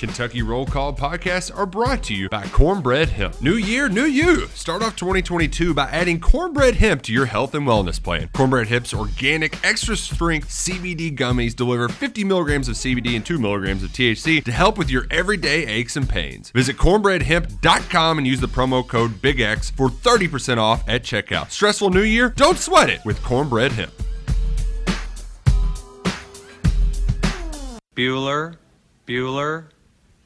Kentucky Roll Call podcasts are brought to you by Cornbread Hemp. New year, new you. Start off 2022 by adding Cornbread Hemp to your health and wellness plan. Cornbread Hemp's organic, extra strength CBD gummies deliver 50 milligrams of CBD and 2 milligrams of THC to help with your everyday aches and pains. Visit cornbreadhemp.com and use the promo code BIGX for 30% off at checkout. Stressful new year? Don't sweat it with Cornbread Hemp. Bueller, Bueller,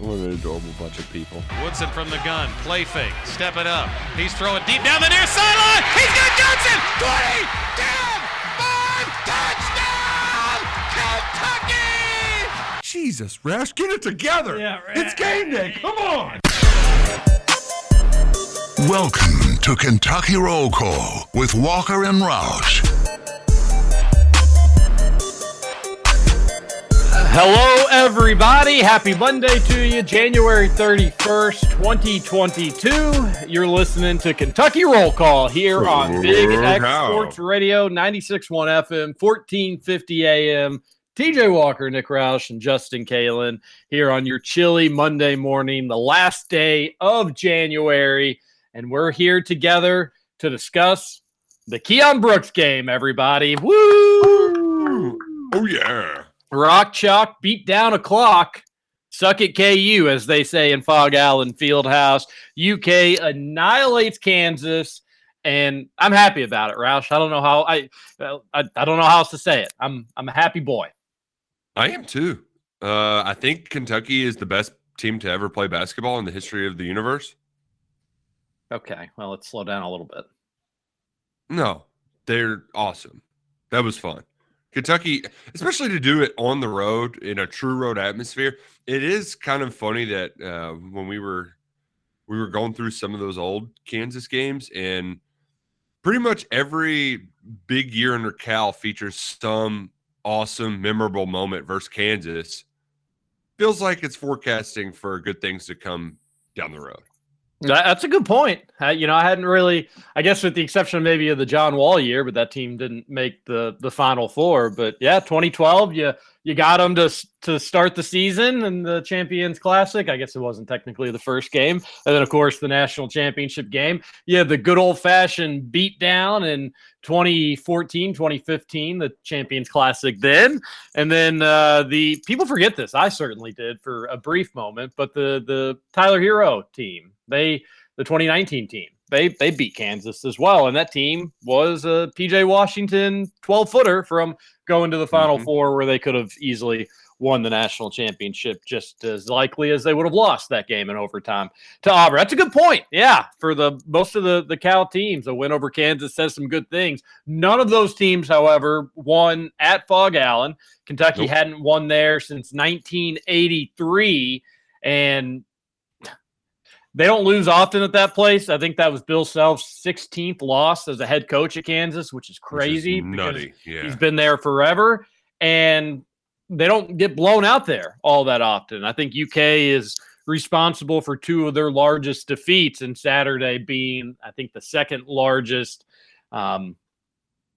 what an adorable bunch of people. Woodson from the gun. Play fake. Step it up. He's throwing deep down the near sideline. He's got Johnson. 20, 10, 5, touchdown! Kentucky! Jesus, Rash, get it together. Yeah, right. It's game day. Come on. Welcome to Kentucky Roll Call with Walker and Roush. Hello, everybody. Happy Monday to you, January 31st, 2022. You're listening to Kentucky Roll Call here on Big X Sports Radio, 96.1 FM, 1450 AM. TJ Walker, Nick Roush, and Justin Kalen here on your chilly Monday morning, the last day of January. And we're here together to discuss the Keion Brooks game, everybody. Woo! Oh, yeah. Rock Chalk beat down a clock. Suck it, KU, as they say in Phog Allen Fieldhouse. UK annihilates Kansas, and I'm happy about it, Roush. I don't know how I, I, I don't know how else to say it. I'm I'm a happy boy. I am too. Uh, I think Kentucky is the best team to ever play basketball in the history of the universe. Okay, well, let's slow down a little bit. No, they're awesome. That was fun. Kentucky, especially to do it on the road in a true road atmosphere. It is kind of funny that uh, when we were we were going through some of those old Kansas games, and pretty much every big year under Cal features some awesome, memorable moment versus Kansas. Feels like it's forecasting for good things to come down the road. That- That's a good point. You know, I hadn't really, I guess, with the exception of maybe of the John Wall year, but that team didn't make the the Final Four. But yeah, 2012, you you got them to to start the season and the Champions Classic. I guess it wasn't technically the first game, and then of course the national championship game. Had the good old fashioned beat down in 2014, 2015, the Champions Classic then, and then uh, the people forget this. I certainly did for a brief moment, but the the Tyler Herro team, they the 2019 team, they they beat Kansas as well, and that team was a PJ Washington 12 footer from going to the Final Mhm. Four, where they could have easily won the national championship just as likely as they would have lost that game in overtime to Auburn. That's a good point. Yeah, for the most of the the Cal teams, a win over Kansas says some good things. None of those teams, however, won at Phog Allen. Kentucky Nope. hadn't won there since 1983, and they don't lose often at that place. I think that was Bill Self's 16th loss as a head coach at Kansas, which is Which is crazy. because nutty. Yeah. He's been there forever, and they don't get blown out there all that often. I think UK is responsible for two of their largest defeats, and Saturday being, I think, the second largest um,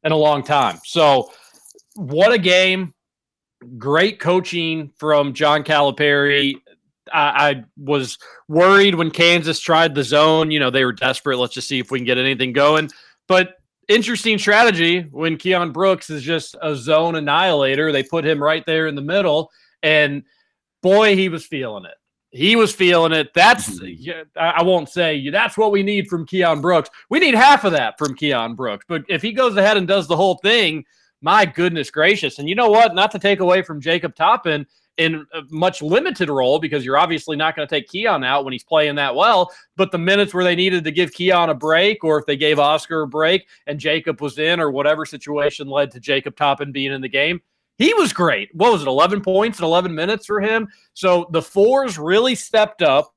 in a long time. So, what a game! Great coaching from John Calipari. I, I was worried when Kansas tried the zone. You know, they were desperate. Let's just see if we can get anything going. But interesting strategy when Keion Brooks is just a zone annihilator. They put him right there in the middle, and boy, he was feeling it. he was feeling it. That's mm-hmm. I I won't say that's what we need from Keion Brooks. We need half of that from Keion Brooks. But if he goes ahead and does the whole thing, my goodness gracious! And you know what? Not to take away from Jacob Toppin in a much limited role because you're obviously not going to take Keion out when he's playing that well. But the minutes where they needed to give Keion a break, or if they gave Oscar a break and Jacob was in, or whatever situation led to Jacob Toppin being in the game, he was great. What was it, 11 points in 11 minutes for him? So the fours really stepped up.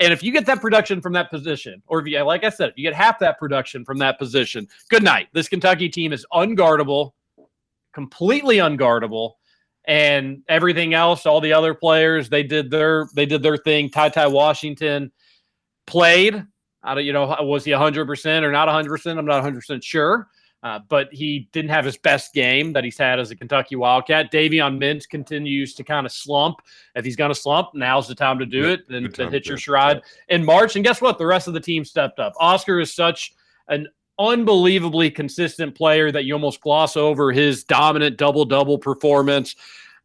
And if you get that production from that position, or if you, like I said, if you get half that production from that position, good night. This Kentucky team is unguardable, completely unguardable. And everything else, all the other players, they did their they did their thing. TyTy Washington played. I don't, you know, was he 100% or not 100%? I'm not 100% sure. Uh, but he didn't have his best game that he's had as a Kentucky Wildcat. Davion Mintz continues to kind of slump. If he's going to slump, now's the time to do Yeah, it and, and hit your stride in March. And guess what? The rest of the team stepped up. Oscar is such an unbelievably consistent player that you almost gloss over his dominant double double performance.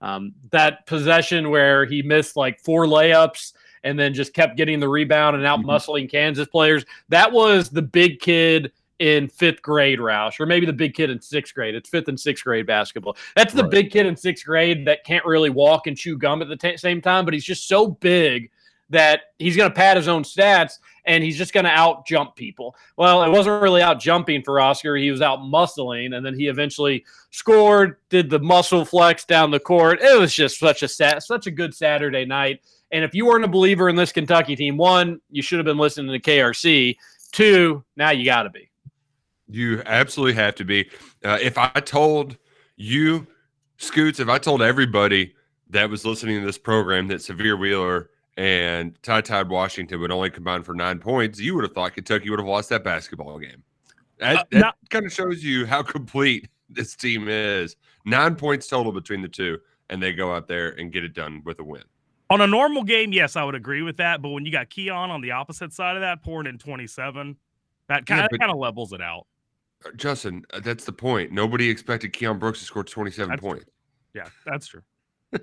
Um, that possession where he missed like four layups and then just kept getting the rebound and out Mm-hmm. muscling Kansas players. That was the big kid in fifth grade, Roush, or maybe the big kid in sixth grade. It's fifth and sixth grade basketball. That's the Right. big kid in sixth grade that can't really walk and chew gum at the ta same time, but he's just so big that he's going to pad his own stats and he's just going to out jump people. Well, it wasn't really out jumping for Oscar. He was out muscling, and then he eventually scored, did the muscle flex down the court. It was just such a sat- such a good Saturday night. And if you weren't a believer in this Kentucky team, one, you should have been listening to KRC. Two, now you got to be. You absolutely have to be. Uh, if I told you, Scoots, if I told everybody that was listening to this program that Sahvir Wheeler and Ty Tide Washington would only combine for nine points, you would have thought Kentucky would have lost that basketball game. That, Uh, that not- kind of shows you how complete this team is. Nine points total between the two, and they go out there and get it done with a win. On a normal game, yes, I would agree with that. But when you got Keion on the opposite side of that, pouring in 27, that kind Yeah, of kind of levels it out. Uh, Justin, uh, that's the point. Nobody expected Keion Brooks to score 27 That's true. points. Yeah, that's true.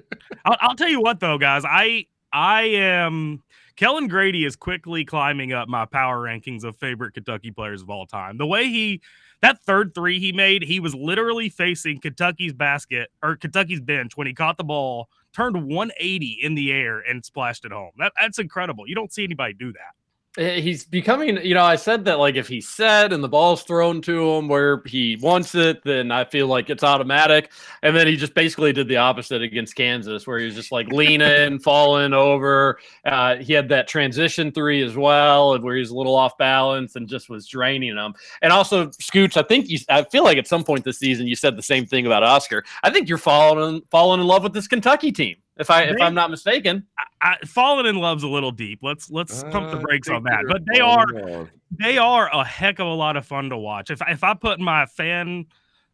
I'll, I'll tell you what, though, guys, I I am Kellan Grady is quickly climbing up my power rankings of favorite Kentucky players of all time. The way he that third three he made, he was literally facing Kentucky's basket or Kentucky's bench when he caught the ball, turned 180 in the air and splashed it home. That that's incredible. You don't see anybody do that. Eh, He's becoming, you know, I said that like if he's set and the ball's thrown to him where he wants it, then I feel like it's automatic. And then he just basically did the opposite against Kansas, where he was just like leaning, falling over. Uh, he had that transition three as well, and where he's a little off balance and just was draining them. And also, Scooch, I think you, I feel like at some point this season you said the same thing about Oscar. I think you're falling falling in love with this Kentucky team, if I if I'm not mistaken. I, falling in love's a little deep. Let's let's pump the Uh, brakes on that. But they are falling off. they are a heck of a lot of fun to watch. If if I put my fan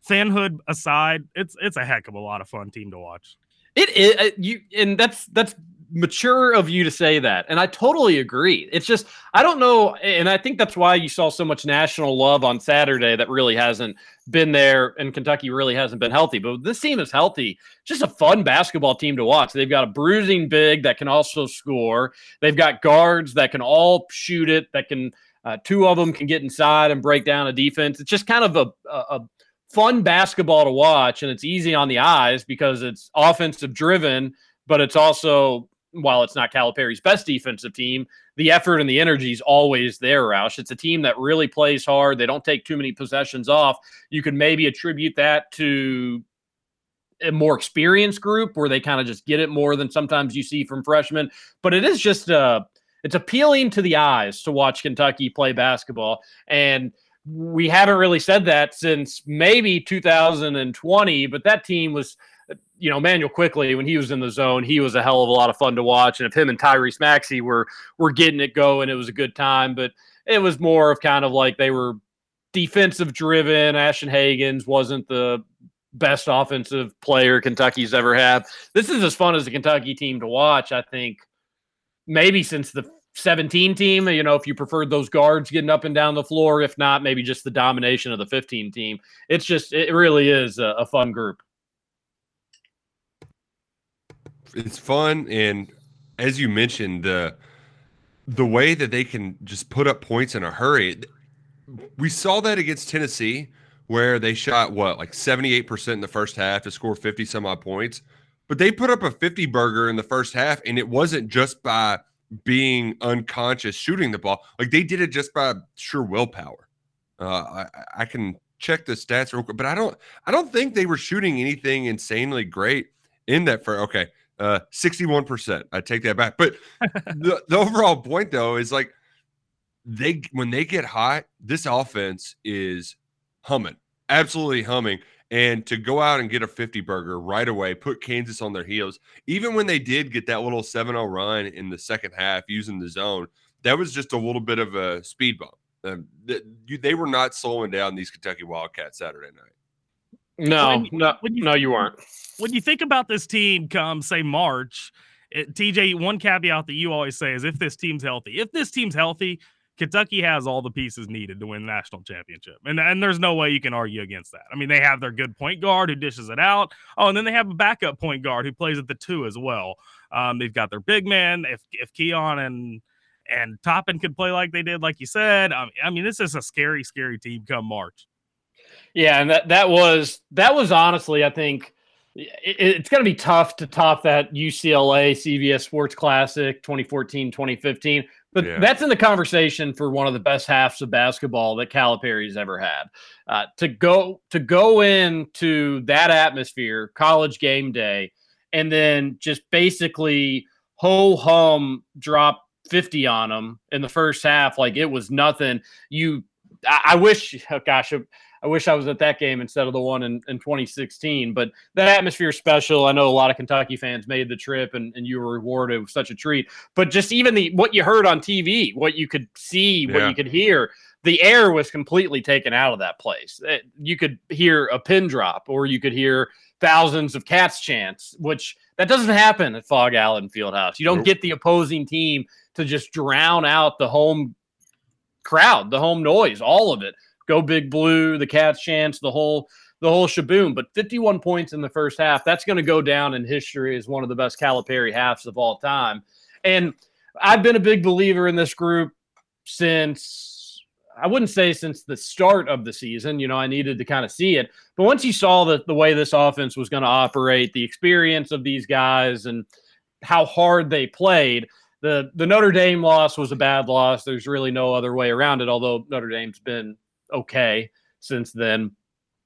fanhood aside, it's it's a heck of a lot of fun team to watch. It is uh, you, and that's that's mature of you to say that, and I totally agree. It's just I don't know, and I think that's why you saw so much national love on Saturday that really hasn't been there, and Kentucky really hasn't been healthy. But this team is healthy. Just a fun basketball team to watch. They've got a bruising big that can also score. They've got guards that can all shoot it. That can uh, two of them can get inside and break down a defense. It's just kind of a, a, a fun basketball to watch and it's easy on the eyes because it's offensive driven but it's also while it's not Calipari's best defensive team the effort and the energy is always there Roush. It's a team that really plays hard. They don't take too many possessions off. You could maybe attribute that to a more experienced group where they kind of just get it more than sometimes you see from freshmen. But it is just uh it's appealing to the eyes to watch Kentucky play basketball. And we haven't really said that since maybe 2020, but that team was, you know, Manuel Quickley when he was in the zone, he was a hell of a lot of fun to watch. And if him and Tyrese Maxey were were getting it going, it was a good time. But it was more of kind of like they were defensive driven. Ashton Hagans wasn't the best offensive player Kentucky's ever had. This is as fun as a Kentucky team to watch, I think, maybe since the 17 team, you know, if you preferred those guards getting up and down the floor, if not, maybe just the domination of the 15 team. It's just, it really is a, a fun group. It's fun and as you mentioned, the the way that they can just put up points in a hurry. We saw that against Tennessee, where they shot what like 78% in the first half to score 50 some odd points. But they put up a 50 burger in the first half, and it wasn't just by being unconscious shooting the ball. Like they did it just by sheer willpower. Uh, I, I can check the stats real quick, but I don't I don't think they were shooting anything insanely great in that for okay. Uh 61%. I take that back. But the, the overall point though is like they when they get hot, this offense is humming, absolutely humming. And to go out and get a 50 burger right away, put Kansas on their heels, even when they did get that little 7 0 run in the second half using the zone, that was just a little bit of a speed bump. Um, they, they were not slowing down these Kentucky Wildcats Saturday night. No, When- no, when you- no, you weren't. when you think about this team come say March, it, TJ, one caveat that you always say is if this team's healthy. If this team's healthy, Kentucky has all the pieces needed to win the national championship. And, and there's no way you can argue against that. I mean, they have their good point guard who dishes it out. Oh, and then they have a backup point guard who plays at the two as well. Um, they've got their big man. If if Keion and and Toppin could play like they did, like you said, I mean, I mean, this is a scary, scary team come March. Yeah, and that that was that was honestly, I think it, it's going to be tough to top that UCLA CVS Sports Classic 2014 2015. But Yeah. that's in the conversation for one of the best halves of basketball that Calipari's ever had. Uh, to go to go into that atmosphere, college game day, and then just basically ho hum drop 50 on them in the first half, like it was nothing. You, I, I wish, oh gosh, I wish I was at that game instead of the one in, in 2016. But that atmosphere is special. I know a lot of Kentucky fans made the trip and, and you were rewarded with such a treat. But just even the what you heard on TV, what you could see, what Yeah. you could hear, the air was completely taken out of that place. It- you could hear a pin drop or you could hear thousands of cats chants, which that doesn't happen at Phog Allen Fieldhouse. You don't get the opposing team to just drown out the home crowd, the home noise, all of it. Go Big Blue, the Cats chance, the whole the whole shaboom. But 51 points in the first half, that's going to go down in history as one of the best Calipari halves of all time. And I've been a big believer in this group since I wouldn't say since the start of the season. You know, I needed to kind of see it. But once you saw that the way this offense was going to operate, the experience of these guys and how hard they played, the the Notre Dame loss was a bad loss. There's really no other way around it. Although Notre Dame's been okay since then.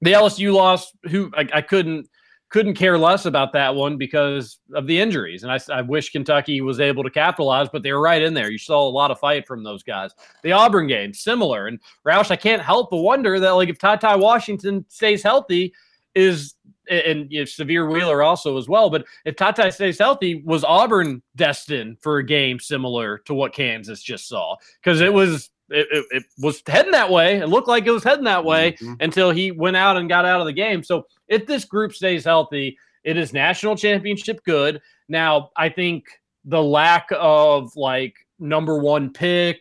The LSU loss, who I, I couldn't couldn't care less about that one because of the injuries, and I, I wish Kentucky was able to capitalize, but they were right in there. You saw a lot of fight from those guys. The Auburn game, similar, and Roush, I can't help but wonder that like if TyTy Washington stays healthy, is and know, Sahvir Wheeler also as well. But if Tata stays healthy, was Auburn destined for a game similar to what Kansas just saw? Because it was it, it, it was heading that way. It looked like it was heading that way Mhm. until he went out and got out of the game. So if this group stays healthy, it is national championship good. Now I think the lack of like number one pick,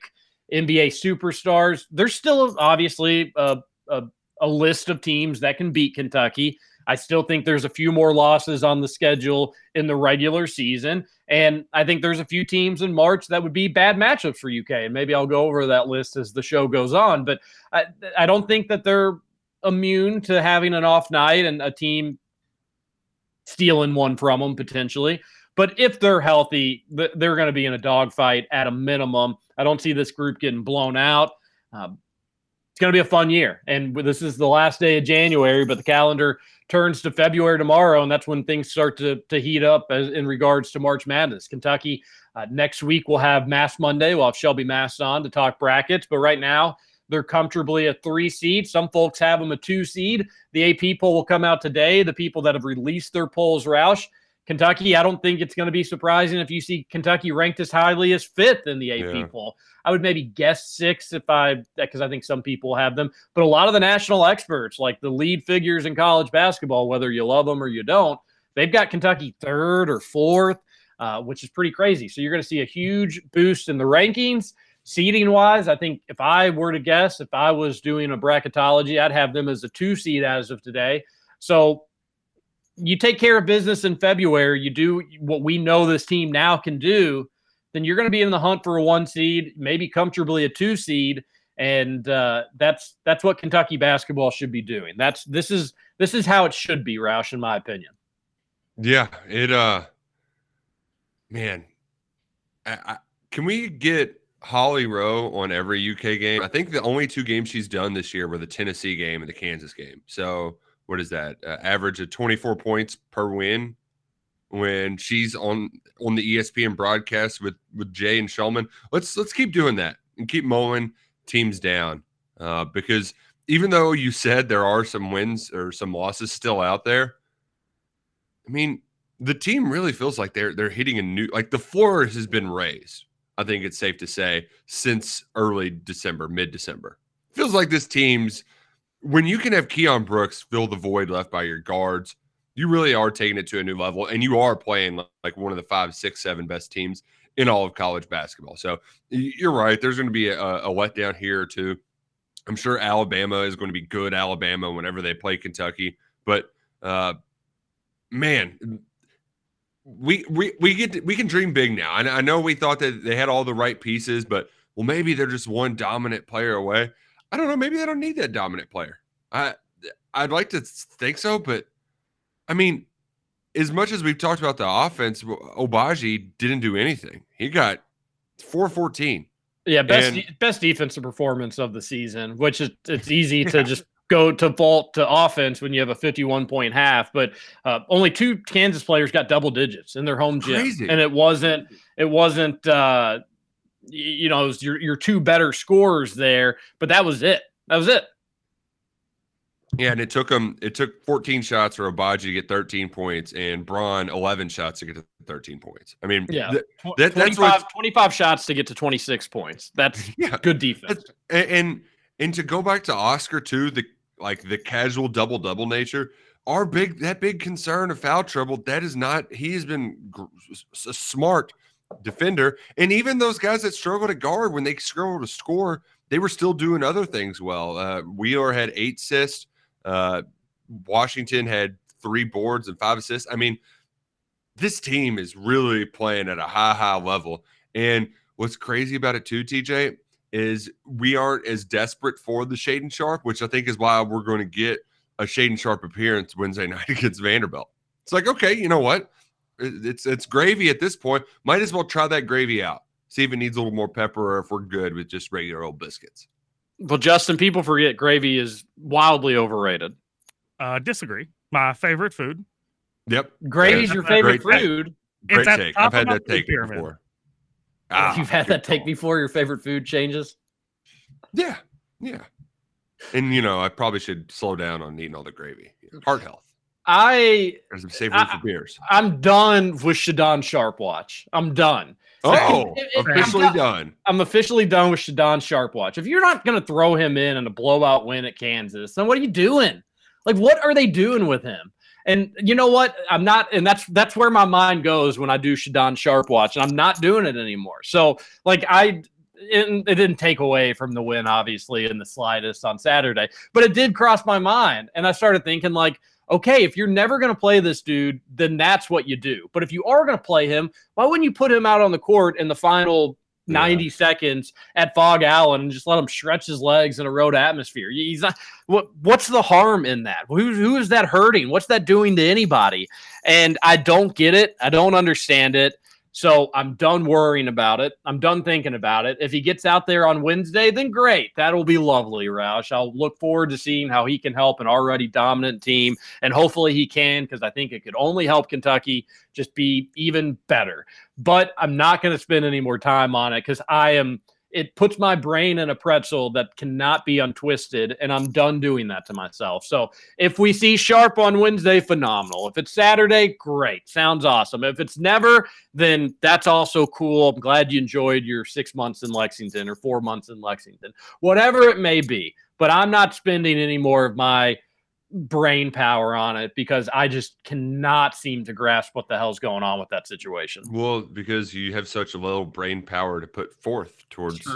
NBA superstars, there's still obviously a, a, a list of teams that can beat Kentucky. I still think there's a few more losses on the schedule in the regular season. And I think there's a few teams in March that would be bad matchups for UK. And maybe I'll go over that list as the show goes on. But I, I don't think that they're immune to having an off night and a team stealing one from them potentially. But if they're healthy, they're going to be in a dogfight at a minimum. I don't see this group getting blown out. Um, it's going to be a fun year. And this is the last day of January, but the calendar turns to February tomorrow, and that's when things start to, to heat up as, in regards to March Madness. Kentucky uh, next week we'll have Mast Monday. We'll have Shelby Mast on to talk brackets, but right now they're comfortably a three seed. Some folks have them a two seed. The AP poll will come out today. The people that have released their polls, Roush. Kentucky, I don't think it's going to be surprising if you see Kentucky ranked as highly as fifth in the AP Yeah. poll. I would maybe guess six if I, because I think some people have them. But a lot of the national experts, like the lead figures in college basketball, whether you love them or you don't, they've got Kentucky third or fourth, uh, which is pretty crazy. So you're going to see a huge boost in the rankings. Seeding wise, I think if I were to guess, if I was doing a bracketology, I'd have them as a two seed as of today. So you take care of business in February, you do what we know this team now can do, then you're going to be in the hunt for a one seed, maybe comfortably a two seed, and uh, that's that's what Kentucky basketball should be doing. That's this is this is how it should be, Roush, in my opinion. Yeah, it. uh Man, I, I, can we get Holly Rowe on every UK game? I think the only two games she's done this year were the Tennessee game and the Kansas game. So what is that? Uh, average of 24 points per win when she's on on the ESPN broadcast with with Jay and Shulman. Let's let's keep doing that and keep mowing teams down uh, because even though you said there are some wins or some losses still out there, I mean the team really feels like they're they're hitting a new like the floor has been raised. I think it's safe to say since early December, mid December. Feels like this team's when you can have Keion Brooks fill the void left by your guards, you really are taking it to a new level, and you are playing like one of the five, six, seven best teams in all of college basketball. So you're right. There's going to be a, a letdown here or two. I'm sure Alabama is going to be good Alabama whenever they play Kentucky, but uh, man, we we we get to, we can dream big now. I know we thought that they had all the right pieces, but well, maybe they're just one dominant player away. I don't know. Maybe they don't need that dominant player. I I'd like to think so, but I mean, as much as we've talked about the offense, Agbaji didn't do anything. He got 414. Yeah, best And- best defensive performance of the season, which is it's easy to just go to vault to offense when you have a 51 point half, but uh, only two Kansas players got double digits in their home gym, Crazy. and it wasn't it wasn't uh, you know it was your your two better scorers there, but that was it. That was it. Yeah, and it took him. It took 14 shots for Agbaji to get 13 points, and Braun 11 shots to get to 13 points. I mean, Yeah. th- That- that's 25, what- 25 shots to get to 26 points. That's yeah, good defense. and, and and to go back to Oscar too, the like the casual double double nature. Our big that big concern of foul trouble. That is not. He has been gr- smart defender, and even those guys that struggle to guard when they struggle to score, they were still doing other things well. Uh, Wheeler had eight assists. Uh, Washington had three boards and five assists. I mean, this team is really playing at a high, high level. And what's crazy about it too, TJ, is we aren't as desperate for the Shaedon Sharpe, which I think is why we're going to get a Shaedon Sharpe appearance Wednesday night against Vanderbilt. It's like, okay, you know what? It- It's it's gravy at this point. Might as well try that gravy out. See if it needs a little more pepper or if we're good with just regular old biscuits. Well, Justin, people forget gravy is wildly overrated. Uh, disagree. My favorite food. Yep. Gravy's Yeah, your favorite great take. food. Great It's at take. I've had that take pyramid. before. Ah, You've had that take call. before. Your favorite food changes. Yeah, yeah. And you know, I probably should slow down on eating all the gravy. Heart health. I There's some room I- for beers. I'm done with Shaedon Sharpe watch. I'm done. Oh, if- if- officially I'm done. I'm officially done with Shaedon Sharpe watch. If you're not going to throw him in in a blowout win at Kansas, then what are you doing? Like, what are they doing with him? And you know what? I'm not, and that's that's where my mind goes when I do Shaedon Sharpe watch, and I'm not doing it anymore. So, like, I it, it didn't take away from the win, obviously, in the slightest on Saturday, but it did cross my mind, and I started thinking, like, okay, if you're never going to play this dude, then that's what you do. But if you are going to play him, why wouldn't you put him out on the court in the final Yeah. 90 seconds at Phog Allen and just let him stretch his legs in a road atmosphere? He's not what what's the harm in that? Who who is that hurting? What's that doing to anybody? And I don't get it. I don't understand it. So I'm done worrying about it. I'm done thinking about it. If he gets out there on Wednesday, then great. That'll be lovely, Roush. I'll look forward to seeing how he can help an already dominant team. And hopefully he can, because I think it could only help Kentucky just be even better. But I'm not going to spend any more time on it because I am it puts my brain in a pretzel that cannot be untwisted, and I'm done doing that to myself. So if we see Sharpe on Wednesday, phenomenal. If it's Saturday, great. Sounds awesome. If it's never, then that's also cool. I'm glad you enjoyed your six months in Lexington or four months in Lexington, whatever it may be. But I'm not spending any more of my brain power on it because I just cannot seem to grasp what the hell's going on with that situation. Well, because you have such a little brain power to put forth towards. true.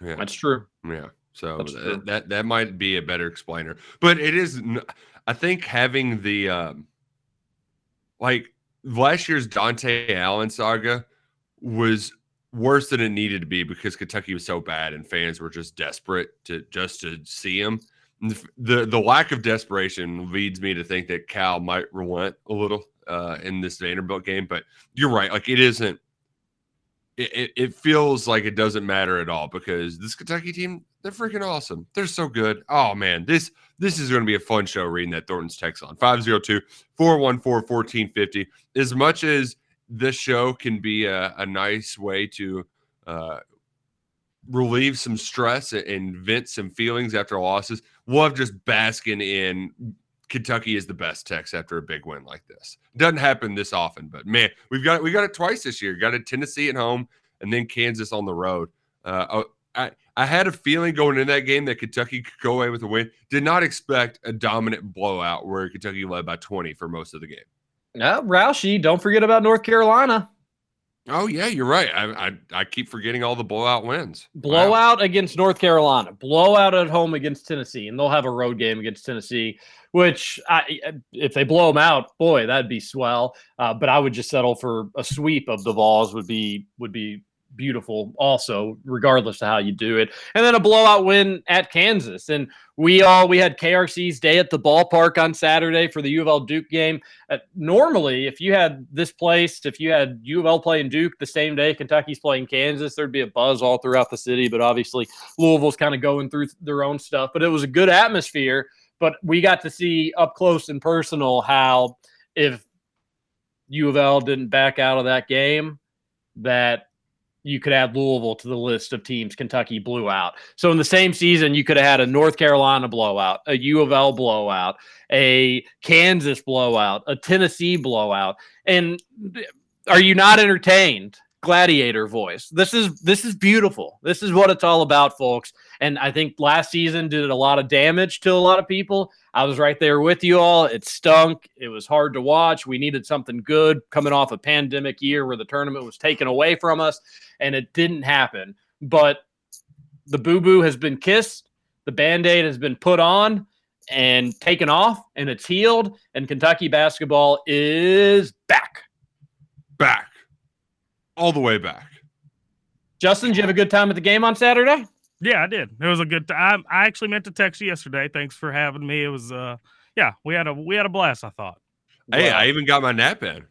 Yeah, That's true. yeah. So That's th- true. that that might be a better explainer, but it is. n- I think having the um, like last year's Dontaie Allen saga was worse than it needed to be because Kentucky was so bad and fans were just desperate to just to see him. The the lack of desperation leads me to think that Cal might relent a little uh, in this Vanderbilt game. But you're right, like it isn't. It, it feels like it doesn't matter at all because this Kentucky team they're freaking awesome. They're so good. Oh man, this this is going to be a fun show reading that Thornton's text on 502-414-1450. As much as this show can be a, a nice way to uh, relieve some stress and vent some feelings after losses, love just basking in Kentucky is the best text after a big win like this. Doesn't happen this often, but man, we've got we got it twice this year. Got it Tennessee at home and then Kansas on the road. Uh, oh, I I had a feeling going into that game that Kentucky could go away with a win. Did not expect a dominant blowout where Kentucky led by 20 for most of the game. No, Roushie, don't forget about North Carolina. Oh yeah, you're right. I, I, I keep forgetting all the blowout wins. Blowout wow. against North Carolina, blowout at home against Tennessee, and they'll have a road game against Tennessee. Which, I, if they blow them out, boy, that'd be swell. Uh, but I would just settle for a sweep of the Vols. Would be would be beautiful also regardless of how you do it. And then a blowout win at kansas. And we all we had krc's day at the ballpark on saturday for the u of l duke game. Uh, normally if you had this place if you had u of l playing duke the same day kentucky's playing kansas there'd be a buzz all throughout the city. But obviously louisville's kind of going through their own stuff. But it was a good atmosphere. But we got to see up close and personal how if u of l didn't back out of that game that you could add Louisville to the list of teams Kentucky blew out. So in the same season, you could have had a North Carolina blowout, a U of L blowout, a Kansas blowout, a Tennessee blowout. And are you not entertained? Gladiator voice. This is this is beautiful. This is what it's all about, folks. And I think last season did a lot of damage to a lot of people. I was right there with you all. It stunk. It was hard to watch. We needed something good coming off a pandemic year where the tournament was taken away from us, and it didn't happen. But the boo boo has been kissed, the band aid has been put on and taken off, and it's healed. And Kentucky basketball is back. Back. All the way back. Justin, did you have a good time at the game on Saturday? Yeah, I did. It was a good time. I actually meant to text you yesterday. Thanks for having me. It was uh yeah, we had a we had a blast, I thought. Hey, wow. I even got my nap in.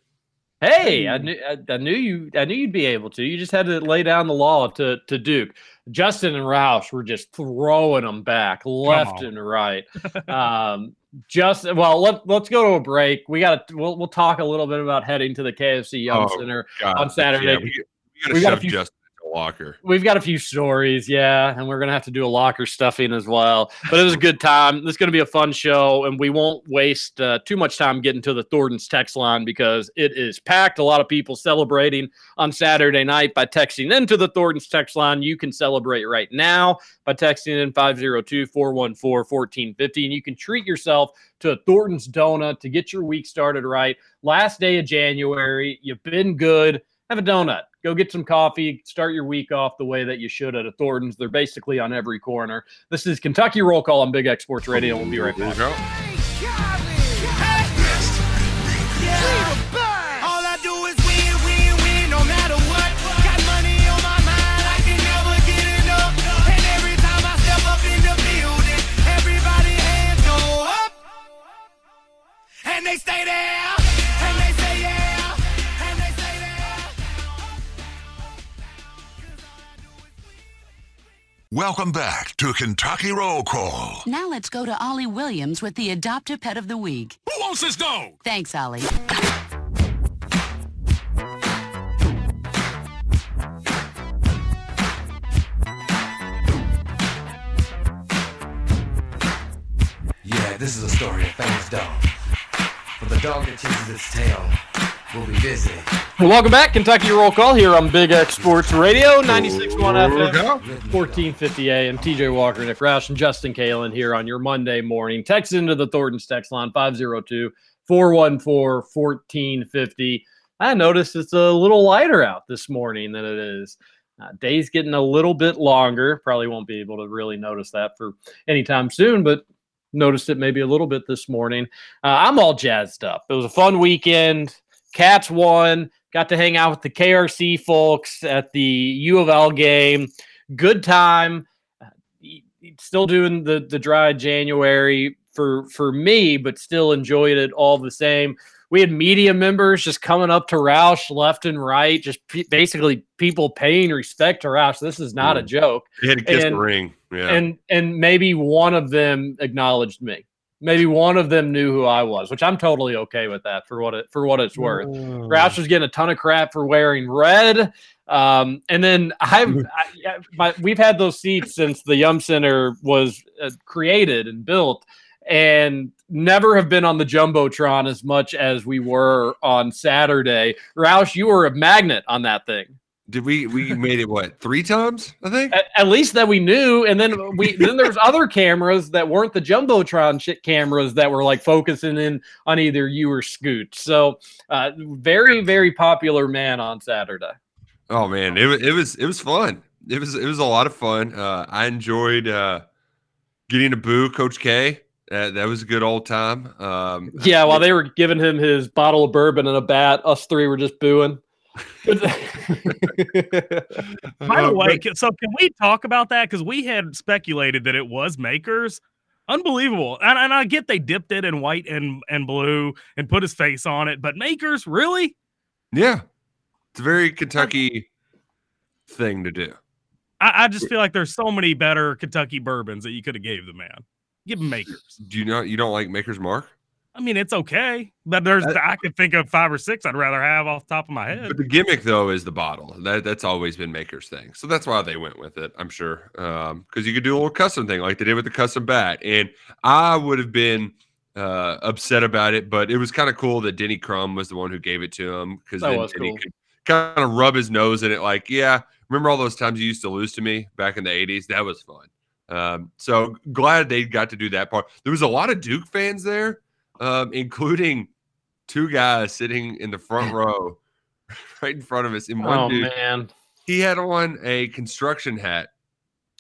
Hey, I knew I, I, knew you I knew you'd be able to. You just had to lay down the law to to Duke. Justin and Roush were just throwing them back left and right. um just well, let, let's go to a break. We got to we'll, we'll talk a little bit about heading to the KFC Yum oh, Center God. on Saturday. Yeah, we, we, got a few, Justin locker. We've got a few stories, yeah, and we're gonna have to do a locker stuffing as well. But it was a good time. This is gonna be a fun show, and we won't waste uh, too much time getting to the Thornton's text line because it is packed. A lot of people celebrating on Saturday night by texting into the Thornton's text line. You can celebrate right now by texting in 502-414-1450, and you can treat yourself to a Thornton's donut to get your week started right. Last day of January, you've been good. Have a donut Go get some coffee. Start your week off the way that you should at a Thornton's. They're basically on every corner. This is Kentucky Roll Call on Big X Sports Radio. We'll be right back. and they stay there. Welcome back to Kentucky Roll Call. Now let's go to Ollie Williams with the adopted pet of the week. Who wants this dog? Thanks, Ollie. Yeah, this is a story of famous dog. For the dog that chases its tail will be busy. Welcome back, Kentucky Roll Call here on Big X Sports Radio, 96.1 FM, 1450 AM. TJ Walker, Nick Roush, and Justin Kalen here on your Monday morning. Text into the Thornton's text line 502 414 1450. I noticed it's a little lighter out this morning than it is. Uh, day's getting a little bit longer. Probably won't be able to really notice that for anytime soon, but noticed it maybe a little bit this morning. Uh, I'm all jazzed up. It was a fun weekend. Cats won. Got to hang out with the KRC folks at the U of L game. Good time. Still doing the the dry January for for me, but still enjoyed it all the same. We had media members just coming up to Roush left and right, just p- basically people paying respect to Roush. This is not a mm. joke. He had to kiss And- the ring. Yeah. and and maybe one of them acknowledged me. Maybe one of them knew who I was, which I'm totally okay with that for what it for what it's worth. Roush was getting a ton of crap for wearing red, um, and then I've I, my, we've had those seats since the Yum Center was uh, created and built, and never have been on the jumbotron as much as we were on Saturday. Roush, you were a magnet on that thing. Did we we made it what three times? I think. At, at least that we knew, and then we then there's other cameras that weren't the jumbotron shit cameras that were like focusing in on either you or Scoot. So, uh, very very popular man on Saturday. Oh man, it was it was it was fun. It was it was a lot of fun. Uh, I enjoyed uh, getting to boo Coach K. That that was a good old time. Um, Yeah, while they were giving him his bottle of bourbon and a bat, us three were just booing. By the uh, way, so can we talk about that? Because we had speculated that it was Makers. Unbelievable. And, and I get they dipped it in white and, and blue and put his face on it, but Makers, really? yeah, it's a very Kentucky thing to do. I, I just feel like there's so many better Kentucky bourbons that you could have gave the man. Give him Makers. Do you know you don't like Maker's Mark? I mean, it's okay, but there's Uh, I could think of five or six I'd rather have off the top of my head. But the gimmick though is the bottle. That that's always been Maker's thing. So that's why they went with it. I'm sure because you could do a little custom thing like they did with the custom bat. And I would have been uh, upset about it, but it was kind of cool that Denny Crum was the one who gave it to him because then was Denny cool. could kind of rub his nose in it. Like, yeah, remember all those times you used to lose to me back in the '80s? That was fun. Um, so glad they got to do that part. There was a lot of Duke fans there, um, including two guys sitting in the front row, right in front of us. And one oh dude, man, he had on a construction hat.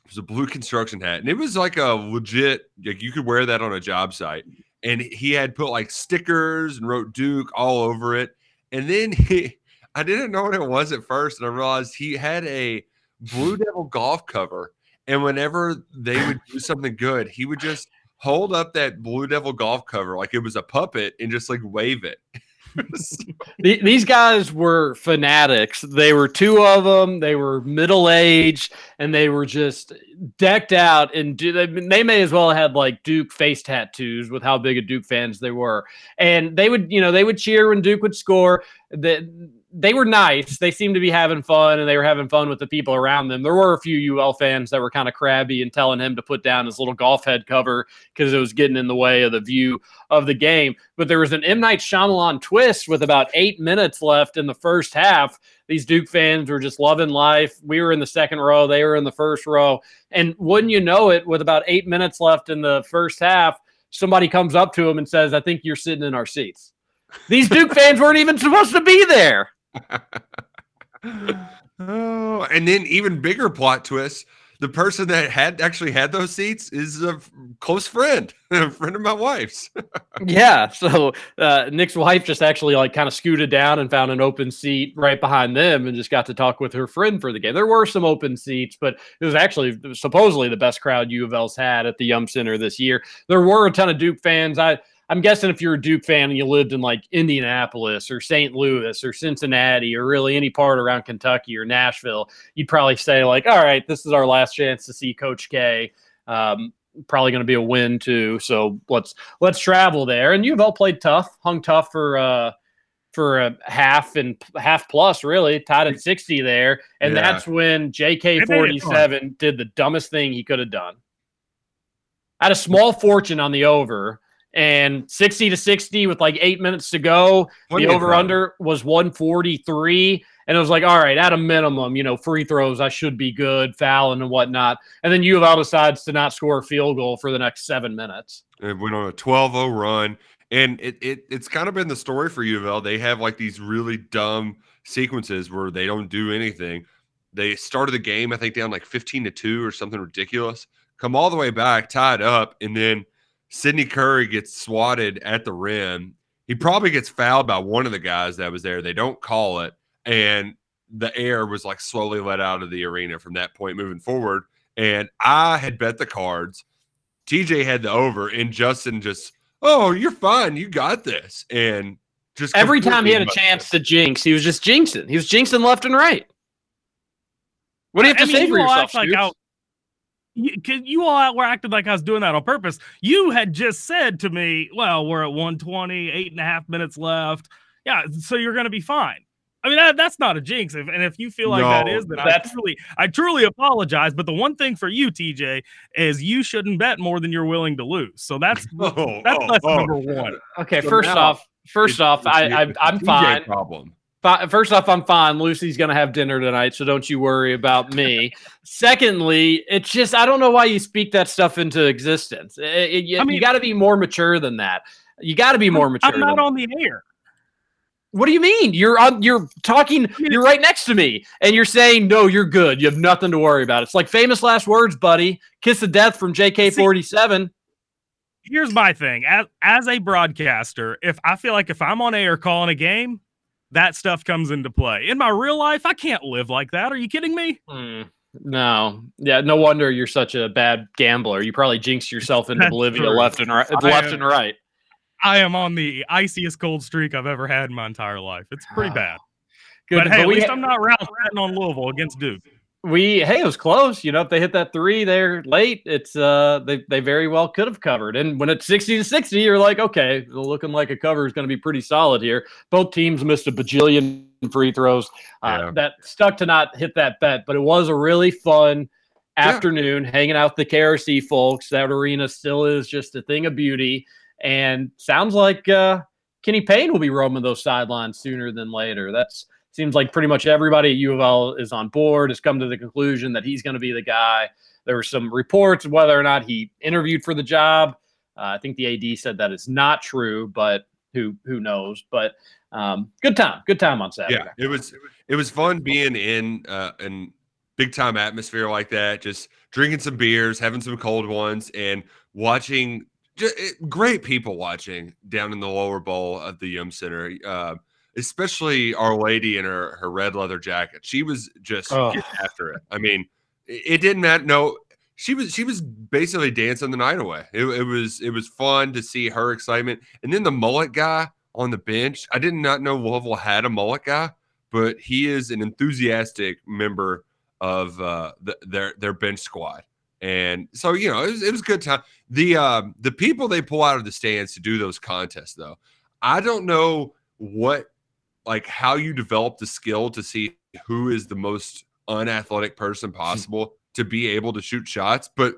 It was a blue construction hat, and it was like a legit. Like you could wear that on a job site. And he had put like stickers and wrote Duke all over it. And then he, I didn't know what it was at first, and I realized he had a Blue Devil golf cover. And whenever they would do something good, he would just hold up that Blue Devil golf cover like it was a puppet and just like wave it. These guys were fanatics. They were two of them. They were middle aged and they were just decked out. And they, may as well have had like Duke face tattoos with how big a Duke fans they were. And they would, you know, they would cheer when Duke would score. That they were nice. They seemed to be having fun and they were having fun with the people around them. There were a few UL fans that were kind of crabby and telling him to put down his little golf head cover because it was getting in the way of the view of the game. But there was an M. Night Shyamalan twist with about eight minutes left in the first half. These Duke fans were just loving life. We were in the second row, they were in the first row. And wouldn't you know it, with about eight minutes left in the first half, somebody comes up to him and says, I think you're sitting in our seats. These Duke fans weren't even supposed to be there. Oh, and then even bigger plot twist: the person that had actually had those seats is a close friend, a friend of my wife's. Yeah. So uh, Nick's wife just actually like kind of scooted down and found an open seat right behind them and just got to talk with her friend for the game. There were some open seats, but it was actually supposedly the best crowd U of L's had at the Yum Center this year. There were a ton of Duke fans. I I'm guessing if you're a Duke fan and you lived in like Indianapolis or St. Louis or Cincinnati or really any part around Kentucky or Nashville, you'd probably say like, all right, this is our last chance to see Coach K. Um, probably going to be a win too. So let's let's travel there. And U of L played tough, hung tough for uh for a half and half plus, really tied at sixty there. And Yeah. that's when JK forty seven did the dumbest thing he could have done. I had a small fortune on the over. And 60 to 60 with like eight minutes to go. The over under was 143. And it was like, all right, at a minimum, you know, free throws, I should be good, fouling and whatnot. And then U of L decides to not score a field goal for the next seven minutes. It went on a 12-0 run, and it, it it's kind of been the story for U of L. They have like these really dumb sequences where they don't do anything. They started the game, I think, down like 15 to two or something ridiculous. Come all the way back, tied up, and then Sydney Curry gets swatted at the rim. He probably gets fouled by one of the guys that was there. They don't call it, and the air was like slowly let out of the arena from that point moving forward. And I had bet the cards. TJ had the over, and Justin just, oh, you're fine, you got this, and just Every time he had a completely chance to jinx, he was just jinxing. He was jinxing left and right. What do you have I to mean, say for you yourself, act like Scoops? How- you, 'cause you all were acting like I was doing that on purpose. You had just said to me, well, we're at 120, eight and a half minutes left. Yeah, so you're going to be fine. I mean, that, that's not a jinx. If, and if you feel like that No, is, then I that's- truly, I truly apologize. But the one thing for you, TJ, is you shouldn't bet more than you're willing to lose. So that's Oh, that's oh, lesson oh. number one. Okay, So first now off, first It's- off, it's I, I, I'm TJ fine. Problem. Fi- First off, I'm fine. Lucy's gonna have dinner tonight, so don't you worry about me. Secondly, it's just I don't know why you speak that stuff into existence. It- it- you, I mean- got to be more mature than that. You got to be more mature. I'm not on the air. what do you mean? You're on. You're talking. You're right next to me, and you're saying no. You're good. You have nothing to worry about. It's like famous last words, buddy. Kiss of death from JK47. here's my thing as, as a broadcaster if i feel like if i'm on air calling a game that stuff comes into play in my real life i can't live like that are you kidding me Hmm. No, yeah, no wonder you're such a bad gambler. You probably jinxed yourself into oblivion true. left and right, left am- and right. i am on the iciest cold streak i've ever had in my entire life it's pretty bad Good, but hey at least ha- i'm not round betting on louisville against duke we hey, it was close. You know, if they hit that three there late, it's uh they they very well could have covered. And when it's sixty to sixty, you're like, okay, looking like a cover is going to be pretty solid here. Both teams missed a bajillion free throws. Uh, Yeah. That stuck to not hit that bet, but it was a really fun afternoon hanging out with the KRC folks. That arena still is just a thing of beauty, and sounds like uh, Kenny Payne will be roaming those sidelines sooner than later. That's seems like pretty much everybody at U of L is on board, has come to the conclusion that he's going to be the guy. There were some reports whether or not he interviewed for the job. Uh, I think the AD said that is not true, but who who knows? But um, good time, good time on Saturday. Yeah, it was it was fun being in uh in big time atmosphere like that, just drinking some beers, having some cold ones, and watching just, great people watching down in the lower bowl of the Yum Center. Uh, especially Our Lady in her her red leather jacket. She was just Oh. after it. I mean, it, didn't matter. No, she was she was basically dancing the night away. It, it was it was fun to see her excitement, and then the mullet guy on the bench. I did not know Louisville had a mullet guy, but he is an enthusiastic member of uh, the, their their bench squad. And so you know it was, it was a good time. The uh, the people they pull out of the stands to do those contests though, I don't know what like how you develop the skill to see who is the most unathletic person possible to be able to shoot shots, but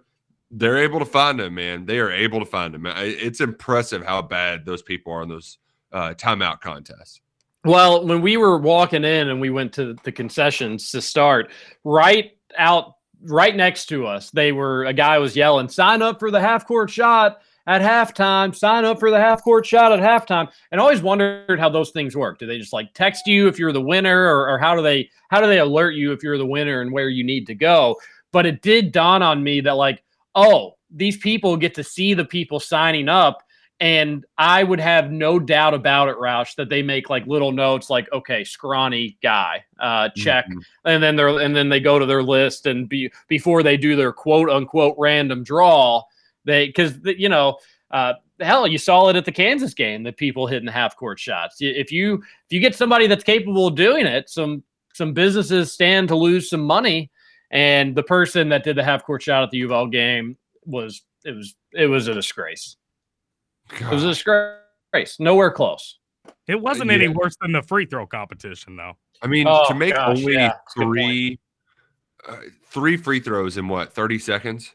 they're able to find them, man. They are able to find them. It's impressive how bad those people are in those uh, timeout contests. Well, when we were walking in and we went to the concessions to start, right out, right next to us, they were a guy was yelling, "Sign up for the half court shot at halftime! Sign up for the half court shot at halftime!" And I always wondered how those things work. Do they just like text you if you're the winner, or, or how do they how do they alert you if you're the winner and where you need to go? But it did dawn on me that like, oh, these people get to see the people signing up and I would have no doubt about it, Roush, that they make like little notes like, okay, scrawny guy, uh, check. Mhm. And then they're and then they go to their list and be before they do their quote unquote random draw, they because you know, uh hell, you saw it at the Kansas game that people hitting half court shots. If you if you get somebody that's capable of doing it, some some businesses stand to lose some money. And the person that did the half court shot at the U of L game was it was it was a disgrace. It was a disgrace. Nowhere close. it wasn't any worse than the free throw competition though I mean, Oh, to make gosh, only yeah, that's a good point. three uh, three free throws in what thirty seconds?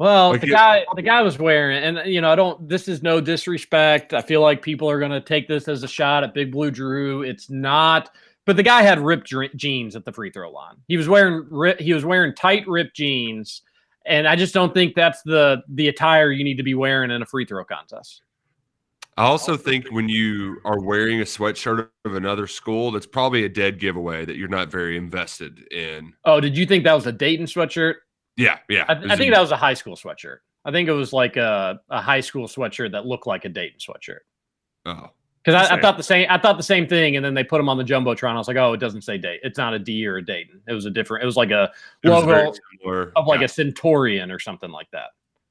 Well, Like the it- guy the guy was wearing and uh, you know, I don't this is no disrespect. I feel like people are going to take this as a shot at Big Blue Drew. It's not. But the guy had ripped jeans at the free throw line. He was wearing ri- he was wearing tight ripped jeans and I just don't think that's the the attire you need to be wearing in a free throw contest. I also think when you are wearing a sweatshirt of another school, that's probably a dead giveaway that you're not very invested in. Oh, did you think that was a Dayton sweatshirt? Yeah, yeah. I, it I think that was a high school sweatshirt. I think it was like a, a high school sweatshirt that looked like a Dayton sweatshirt. Oh, Because I, I thought the same. I thought the same thing, and then they put them on the jumbotron. I was like, "Oh, it doesn't say date. It's not a D or a Dayton. It was a different. It was like a was logo of like Yeah. a Centurion or something like that."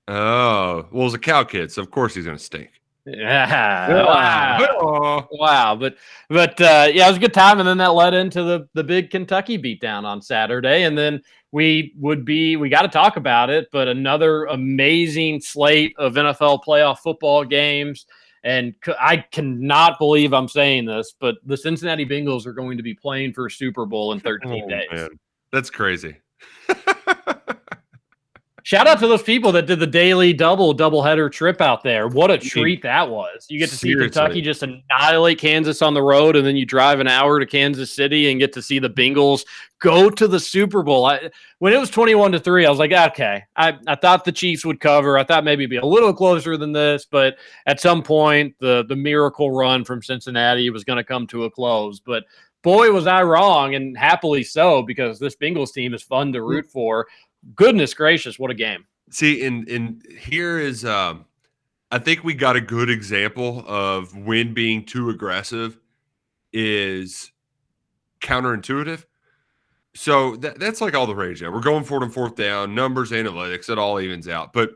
Oh, well, it's a cow kid, so of course he's gonna stink. Yeah. Wow. wow. But but uh, yeah, it was a good time, and then that led into the the big Kentucky beatdown on Saturday, and then we would be we got to talk about it, but another amazing slate of NFL playoff football games. And I cannot believe I'm saying this, but the Cincinnati Bengals are going to be playing for a Super Bowl in 13 Oh, days. man. That's crazy. Shout out to those people that did the daily double doubleheader trip out there. What a treat that was. You get to see Kentucky just annihilate Kansas on the road, and then you drive an hour to Kansas City and get to see the Bengals go to the Super Bowl. I, when it was 21 to 3, I was like, okay. I, I thought the Chiefs would cover. I thought maybe it'd be a little closer than this, but at some point the the miracle run from Cincinnati was going to come to a close. But boy, was I wrong, and happily so, because this Bengals team is fun to root for. Goodness gracious, what a game! See, and and here is um I think we got a good example of when being too aggressive is counterintuitive. So that, that's like all the rage now. We're going forward and fourth down, numbers, analytics, it all evens out. But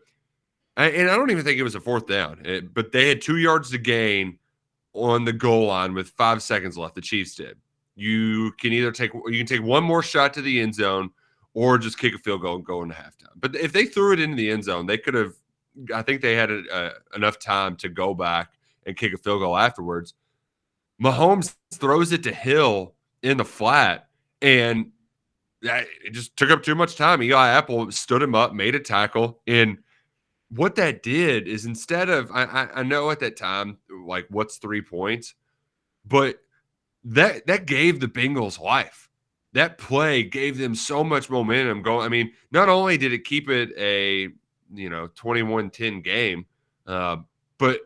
and I don't even think it was a fourth down, it- but they had two yards to gain on the goal line with five seconds left. The Chiefs did. You can either take you can take one more shot to the end zone or just kick a field goal and go into halftime. But if they threw it into the end zone, they could have. I think they had uh enough time to go back and kick a field goal afterwards. Mahomes throws it to Hill in the flat, and it just took up too much time. Eli Apple stood him up, made a tackle, and what that did is instead of I, I know at that time like what's three points, but that that gave the Bengals life that play gave them so much momentum going. I mean, not only did it keep it a you know 21-10 game, uh, but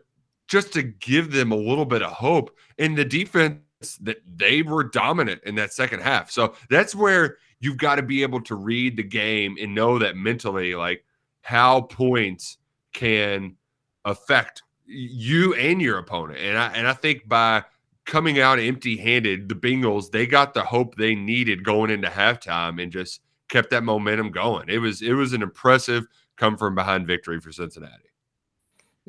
just to give them a little bit of hope. in the defense that they were dominant in that second half. So that's where you've got to be able to read the game and know that mentally, like how points can affect you and your opponent. And I and I think by coming out empty-handed, the Bengals they got the hope they needed going into halftime and just kept that momentum going. It was it was an impressive come from behind victory for Cincinnati.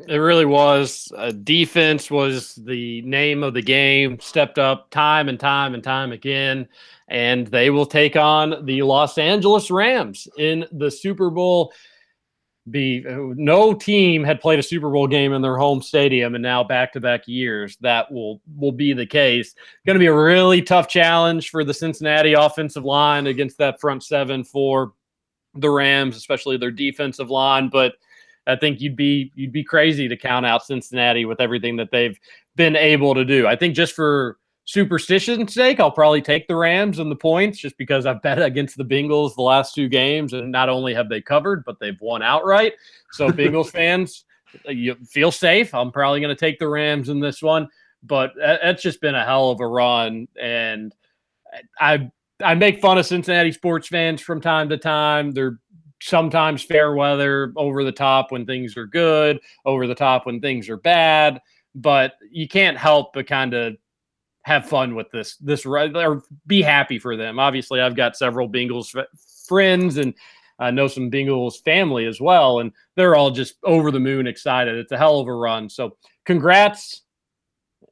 It really was. Uh, defense was the name of the game. Stepped up time and time and time again, and they will take on the Los Angeles Rams in the Super Bowl. Be no team had played a Super Bowl game in their home stadium, and now back to back years that will will be the case. Going to be a really tough challenge for the Cincinnati offensive line against that front seven for the Rams, especially their defensive line, but. I think you'd be you'd be crazy to count out Cincinnati with everything that they've been able to do. I think just for superstition's sake, I'll probably take the Rams and the points just because I've bet against the Bengals the last two games, and not only have they covered, but they've won outright. So Bengals fans, you feel safe. I'm probably going to take the Rams in this one, but that's just been a hell of a run, and I I make fun of Cincinnati sports fans from time to time. They're sometimes fair weather, over the top when things are good, over the top when things are bad. But you can't help but kind of have fun with this this or be happy for them. Obviously, I've got several Bengals f- friends and I know some Bengals family as well, and they're all just over the moon excited. It's a hell of a run. So, congrats.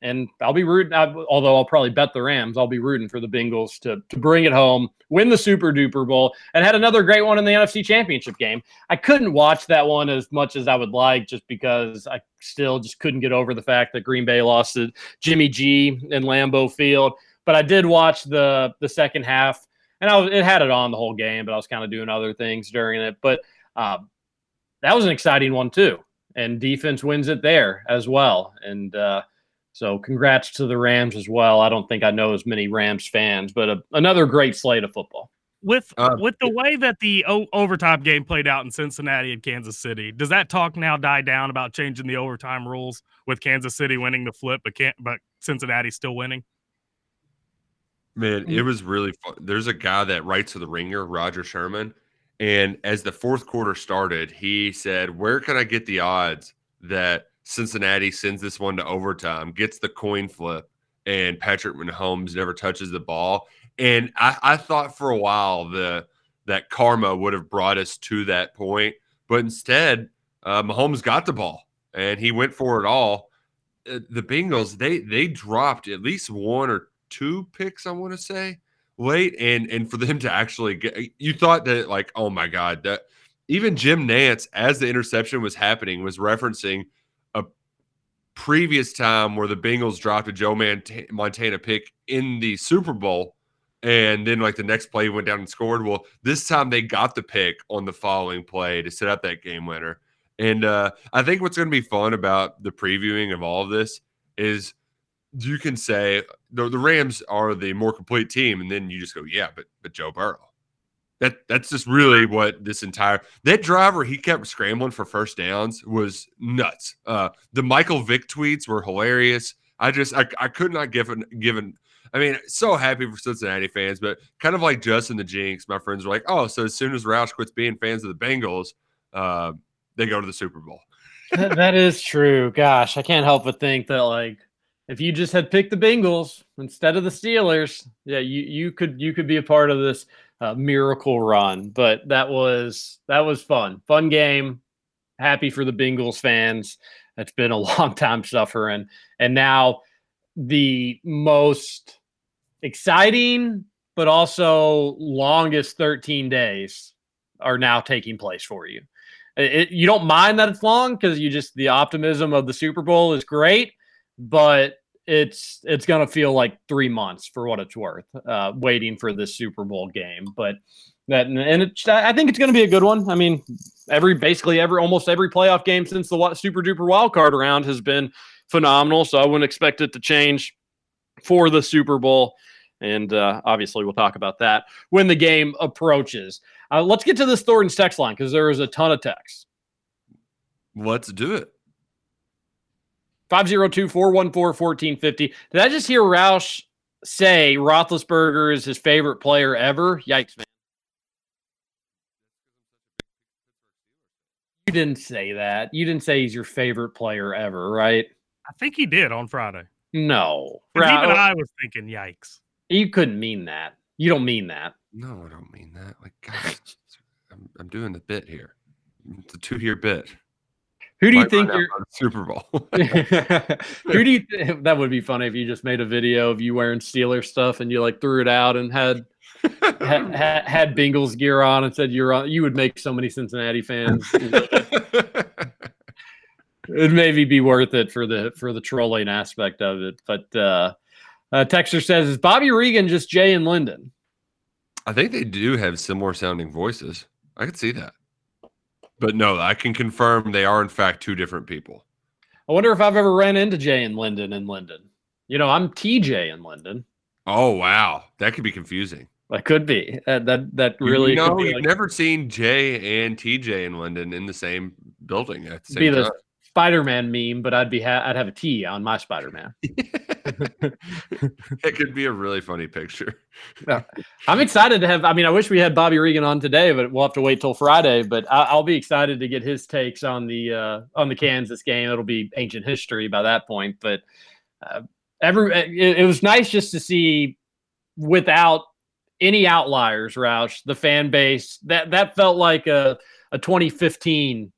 And I'll be rooting, I- although I'll probably bet the Rams. I'll be rooting for the Bengals to to bring it home, win the Super Duper Bowl, and had another great one in the NFC Championship game. I couldn't watch that one as much as I would like, just because I still just couldn't get over the fact that Green Bay lost to Jimmy G in Lambeau Field. But I did watch the the second half, and I was it had it on the whole game, but I was kind of doing other things during it. But um, that was an exciting one too, and defense wins it there as well. And uh, so, congrats to the Rams as well. I don't think I know as many Rams fans, but a, another great slate of football. with Uh, with the way that the o- overtime game played out in Cincinnati and Kansas City, does that talk now die down about changing the overtime rules with Kansas City winning the flip, but can't but Cincinnati still winning? Man, it was really fun. There's a guy that writes for the Ringer, Rodger Sherman, And as the fourth quarter started, he said, Where can I get the odds that Cincinnati sends this one to overtime, gets the coin flip, and Patrick Mahomes never touches the ball? And I, I thought for a while the that karma would have brought us to that point, but instead, uh, Mahomes got the ball and he went for it all. Uh, the Bengals they they dropped at least one or two picks, I want to say, late, and and for them to actually get, you thought that like, oh my god, that even Jim Nantz as the interception was happening, was referencing previous time where the Bengals dropped a Joe Montana pick in the Super Bowl and then like the next play went down and scored. Well, this time they got the pick on the following play to set up that game winner. And uh, I think what's going to be fun about the previewing of all of this is you can say the, the Rams are the more complete team, and then you just go, yeah, but but Joe Burrow. That that's just really what this entire that driver he kept scrambling for first downs was nuts. Uh, the Michael Vick tweets were hilarious. I just I, I could not give an given I mean, so happy for Cincinnati fans, but kind of like Justin the Jinx, my friends were like, oh, so as soon as Roush quits being fans of the Bengals, uh, they go to the Super Bowl. that is true. Gosh, I can't help but think that like if you just had picked the Bengals instead of the Steelers, yeah, you you could you could be a part of this uh, miracle run. But that was that was fun, fun game. Happy for the Bengals fans. It's been a long time suffering, and now the most exciting but also longest 13 days are now taking place for you. It, you don't mind that it's long because you just the optimism of the Super Bowl is great, but it's it's gonna feel like three months for what it's worth, uh, waiting for this Super Bowl game. But that and it, I think it's gonna be a good one. I mean, every basically every almost every playoff game since the Super Duper Wild Card round has been phenomenal. So I wouldn't expect it to change for the Super Bowl. And uh, obviously, we'll talk about that when the game approaches. Uh, let's get to this Thornton's text line because there is a ton of texts. Let's do it. 502 414 1450. Did I just hear Roush say Roethlisberger is his favorite player ever? Yikes, man. You didn't say that. You didn't say he's your favorite player ever, right? I think he did on Friday. No. Even I was thinking, yikes. You couldn't mean that. You don't mean that. No, I don't mean that. Like, God, I'm, I'm doing the bit here. It's a two year bit. Who do you think you're Super Bowl? Who do you th- that would be funny if you just made a video of you wearing Steeler stuff and you like threw it out and had had, had, had Bengals gear on and said you're on. You would make so many Cincinnati fans. It'd maybe be worth it for the for the trolling aspect of it. But uh, uh Texter says, "Is Bobby Regan just Jay and Lyndon?" I think they do have similar sounding voices. I could see that. But no, I can confirm they are in fact two different people. I wonder if I've ever ran into Jay and Lyndon in Lyndon. You know, I'm TJ in Lyndon. Oh wow, that could be confusing. That could be. Uh, that that really. You know, you've like, never seen Jay and TJ in Lyndon in the same building at the same be time. Spider-Man meme, but I'd be ha- I'd have a T on my Spider-Man. it could be a really funny picture. yeah. I'm excited to have. I mean, I wish we had Bobby Regan on today, but we'll have to wait till Friday. But I, will be excited to get his takes on the uh, on the Kansas game. It'll be ancient history by that point. But uh, every it, it was nice just to see without any outliers, Roush, the fan base that that felt like a a 2015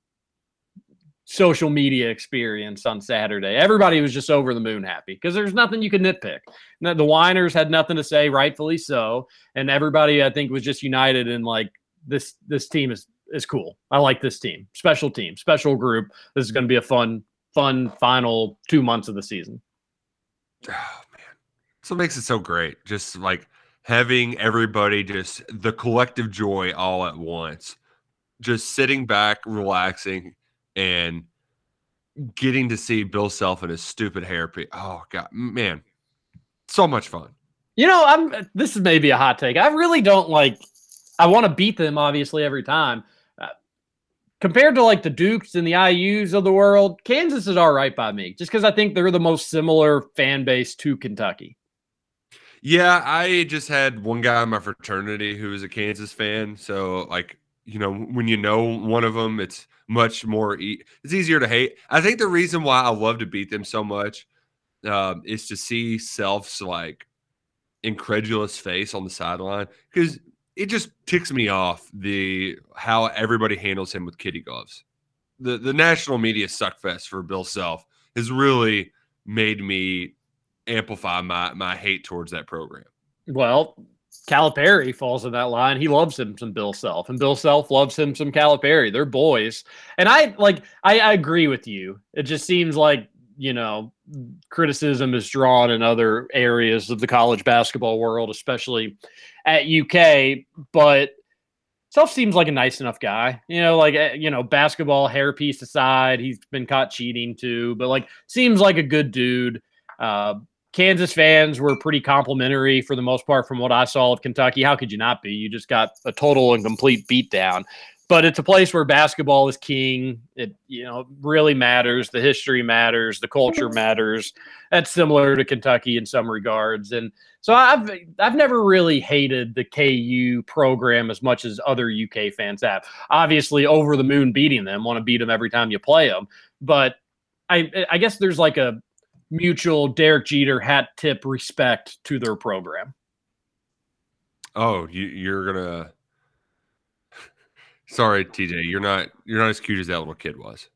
social media experience on Saturday. Everybody was just over the moon happy because there's nothing you could nitpick. The whiners had nothing to say, rightfully so, and everybody I think was just united in like this this team is is cool. I like this team. Special team, special group. This is going to be a fun fun final 2 months of the season. Oh man. So makes it so great. Just like having everybody just the collective joy all at once. Just sitting back, relaxing, and getting to see Bill Self and his stupid hairpiece. Oh god, man, so much fun. You know, I'm. This is maybe a hot take. I really don't like. I want to beat them obviously every time. Uh, compared to like the Dukes and the IU's of the world, Kansas is all right by me, just because I think they're the most similar fan base to Kentucky. Yeah, I just had one guy in my fraternity who was a Kansas fan, so like you know, when you know one of them, it's much more. E- it's easier to hate. I think the reason why I love to beat them so much um, is to see Self's like incredulous face on the sideline because it just ticks me off the how everybody handles him with kitty gloves. The the national media suckfest for Bill Self has really made me amplify my my hate towards that program. Well, Calipari falls in that line. He loves him some Bill Self, and Bill Self loves him some Calipari. They're boys, and I like. I, I agree with you. It just seems like you know criticism is drawn in other areas of the college basketball world, especially at UK. But Self seems like a nice enough guy. You know, like eh, you know, basketball hairpiece aside, he's been caught cheating too, but like seems like a good dude. Uh, Kansas fans were pretty complimentary for the most part from what I saw of Kentucky. How could you not be? You just got a total and complete beatdown. But it's a place where basketball is king. It you know really matters. The history matters. The culture matters. That's similar to Kentucky in some regards. And so I've I've never really hated the KU program as much as other UK fans have. Obviously, over the moon beating them, want to beat them every time you play them. But I I guess there's like a mutual Derek Jeter hat tip respect to their program. Oh, you, you're gonna. Sorry, TJ. You're not. You're not as cute as that little kid was.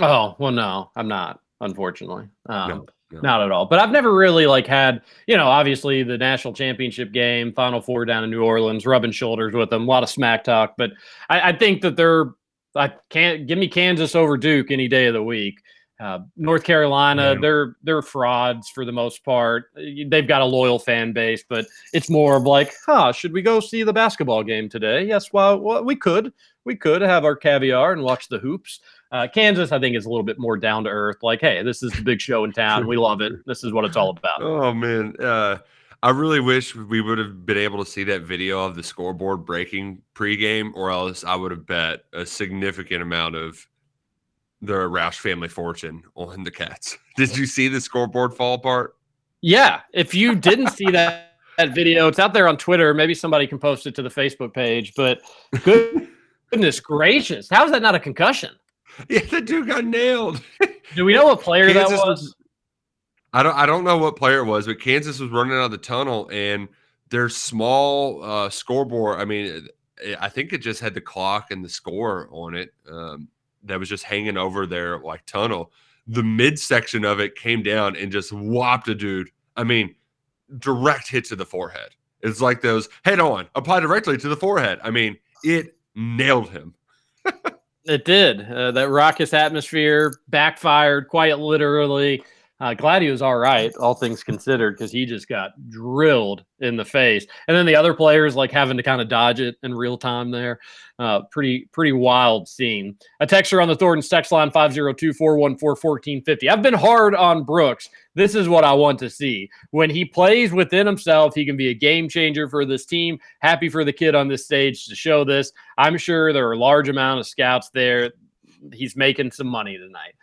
Oh well, no, I'm not. Unfortunately, um, No, no. not at all. But I've never really like had you know obviously the national championship game, Final Four down in New Orleans, rubbing shoulders with them, a lot of smack talk. But I, I think that they're. I can't give me Kansas over Duke any day of the week. Uh, North Carolina, they're they're frauds for the most part. They've got a loyal fan base, but it's more of like, huh, should we go see the basketball game today? Yes, well, well we could, we could have our caviar and watch the hoops. Uh, Kansas, I think, is a little bit more down to earth. Like, hey, this is the big show in town. We love it. This is what it's all about. Oh man, uh, I really wish we would have been able to see that video of the scoreboard breaking pregame, or else I would have bet a significant amount of the Roush family fortune on the Cats. Did you see the scoreboard fall apart? Yeah, if you didn't see that that video, it's out there on Twitter. Maybe somebody can post it to the Facebook page. But good, goodness gracious, how is that not a concussion? Yeah, the dude got nailed. Do we know what player Kansas that was? I don't I don't know what player it was, but Kansas was running out of the tunnel and their small uh, scoreboard. I mean, I think it just had the clock and the score on it. Um, that was just hanging over their like tunnel. The midsection of it came down and just whopped a dude. I mean, direct hit to the forehead. It's like those head on, apply directly to the forehead. I mean, it nailed him. It did. Uh, that raucous atmosphere backfired quite literally. Uh, glad he was all right, all things considered, because he just got drilled in the face. And then the other players like having to kind of dodge it in real time there. Uh, pretty, pretty wild scene. A texter on the Thornton's text line 502 414 1450. I've been hard on Brooks. This is what I want to see. When he plays within himself, he can be a game changer for this team. Happy for the kid on this stage to show this. I'm sure there are a large amount of scouts there. He's making some money tonight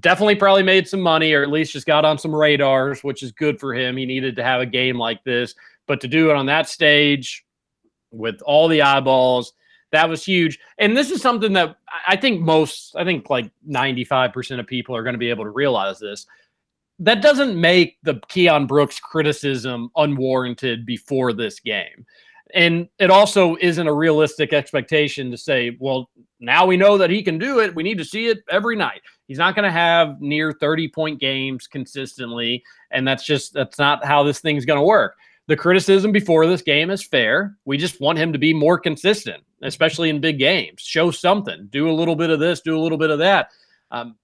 definitely probably made some money or at least just got on some radars, which is good for him. He needed to have a game like this, but to do it on that stage with all the eyeballs, that was huge. And this is something that I think most, I think like 95% of people are going to be able to realize this. That doesn't make the Keion Brooks criticism unwarranted before this game. And it also isn't a realistic expectation to say, well, now we know that he can do it. We need to see it every night. He's not going to have near 30 point games consistently. And that's just, that's not how this thing's going to work. The criticism before this game is fair. We just want him to be more consistent, especially in big games. Show something, do a little bit of this, do a little bit of that. Um,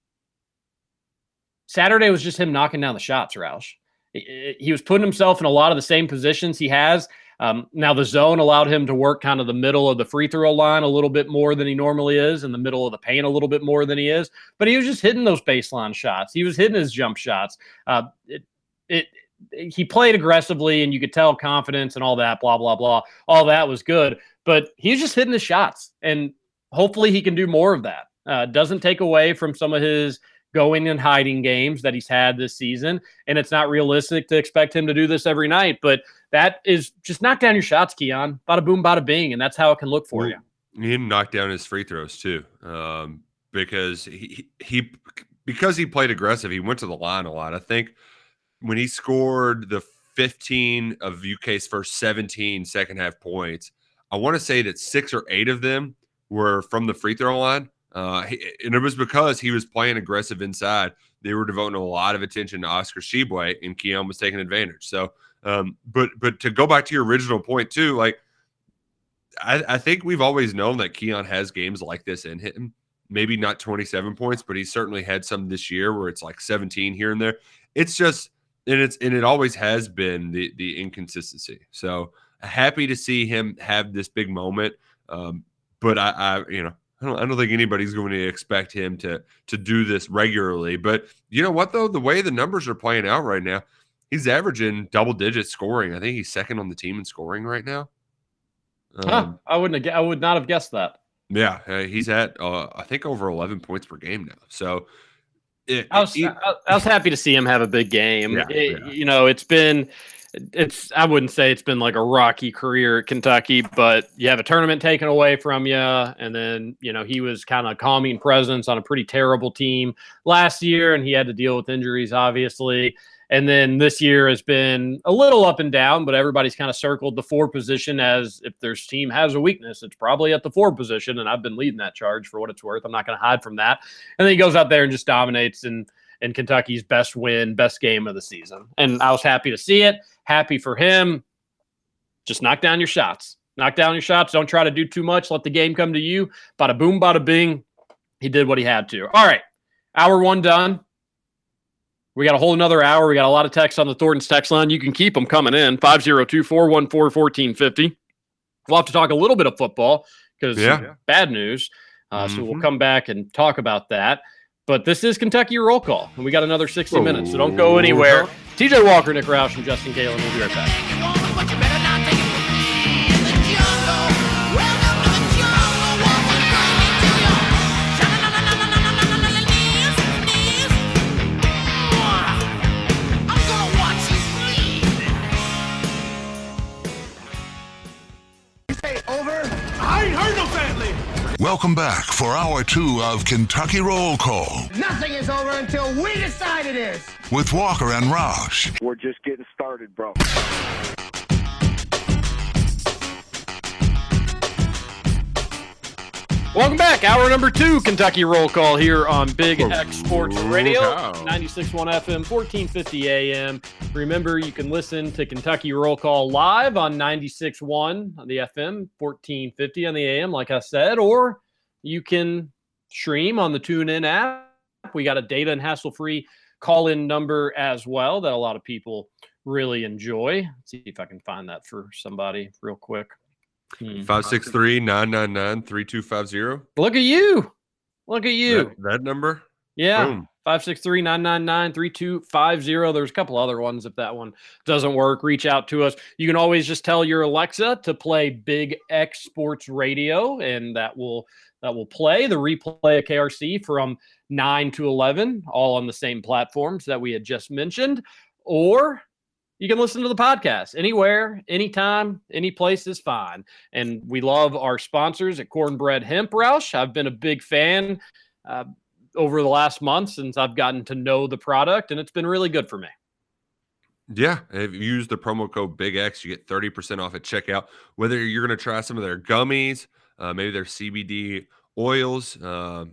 Saturday was just him knocking down the shots, Roush. He, he was putting himself in a lot of the same positions he has. Um, now the zone allowed him to work kind of the middle of the free throw line a little bit more than he normally is, in the middle of the paint a little bit more than he is. But he was just hitting those baseline shots. He was hitting his jump shots. Uh, it, it, he played aggressively, and you could tell confidence and all that. Blah blah blah. All that was good, but he was just hitting the shots, and hopefully he can do more of that. Uh, doesn't take away from some of his going and hiding games that he's had this season. And it's not realistic to expect him to do this every night, but that is just knock down your shots, Keion. Bada boom, bada bing. And that's how it can look for you. He knocked down his free throws too, um, because he he because he played aggressive. He went to the line a lot. I think when he scored the 15 of UK's first 17 second half points, I want to say that six or eight of them were from the free throw line. Uh, and it was because he was playing aggressive inside. They were devoting a lot of attention to Oscar Tshiebwe, and Keion was taking advantage. So, um, but but to go back to your original point too, like I, I think we've always known that Keion has games like this in him. Maybe not 27 points, but he certainly had some this year where it's like 17 here and there. It's just and it's and it always has been the the inconsistency. So happy to see him have this big moment. Um, but I, I you know I don't, I don't think anybody's going to expect him to to do this regularly. But you know what though, the way the numbers are playing out right now, he's averaging double digit scoring. I think he's second on the team in scoring right now. Um, huh, I wouldn't. Have, I would not have guessed that. Yeah, uh, he's at uh, I think over eleven points per game now. So it, I was it, I was happy to see him have a big game. Yeah, it, yeah. You know, it's been it's I wouldn't say it's been like a rocky career at Kentucky, but you have a tournament taken away from you, and then you know he was kind of calming presence on a pretty terrible team last year, and he had to deal with injuries, obviously. And then this year has been a little up and down, but everybody's kind of circled the four position as if their team has a weakness, it's probably at the four position. And I've been leading that charge for what it's worth. I'm not going to hide from that. And then he goes out there and just dominates and and Kentucky's best win, best game of the season. And I was happy to see it. Happy for him. Just knock down your shots. Knock down your shots. Don't try to do too much. Let the game come to you. Bada boom, bada bing. He did what he had to. All right. Hour one done. We got a whole another hour. We got a lot of text on the Thornton's text line. You can keep them coming in 502 414 1450. We'll have to talk a little bit of football because yeah. bad news. Uh, mm-hmm. So we'll mm-hmm. come back and talk about that. But this is Kentucky Roll Call, and we got another 60 minutes, so don't go anywhere. TJ Walker, Nick Roush, and Justin Kalen. We'll be right back. Welcome back for hour two of Kentucky Roll Call. Nothing is over until we decide it is. With Walker and Roush. We're just getting started, bro. Welcome back. Hour number two, Kentucky Roll Call here on Big X Sports Radio, 96.1 FM, 1450 AM. Remember, you can listen to Kentucky Roll Call live on 96.1 on the FM, 1450 on the AM, like I said, or you can stream on the TuneIn app. We got a data and hassle free call in number as well that a lot of people really enjoy. Let's see if I can find that for somebody real quick. Hmm. Five six three nine nine nine three two five zero. Look at you. Look at you. That, that number? Yeah. Five six three nine nine nine three two five zero. There's a couple other ones. If that one doesn't work, reach out to us. You can always just tell your Alexa to play Big X Sports Radio, and that will that will play the replay of KRC from 9 to 11, all on the same platforms that we had just mentioned. Or you can listen to the podcast anywhere, anytime, any place is fine. And we love our sponsors at Cornbread Hemp Roush. I've been a big fan uh, over the last month since I've gotten to know the product, and it's been really good for me. Yeah, if you use the promo code Big X, you get 30% off at checkout. Whether you're going to try some of their gummies, uh, maybe their CBD oils, uh,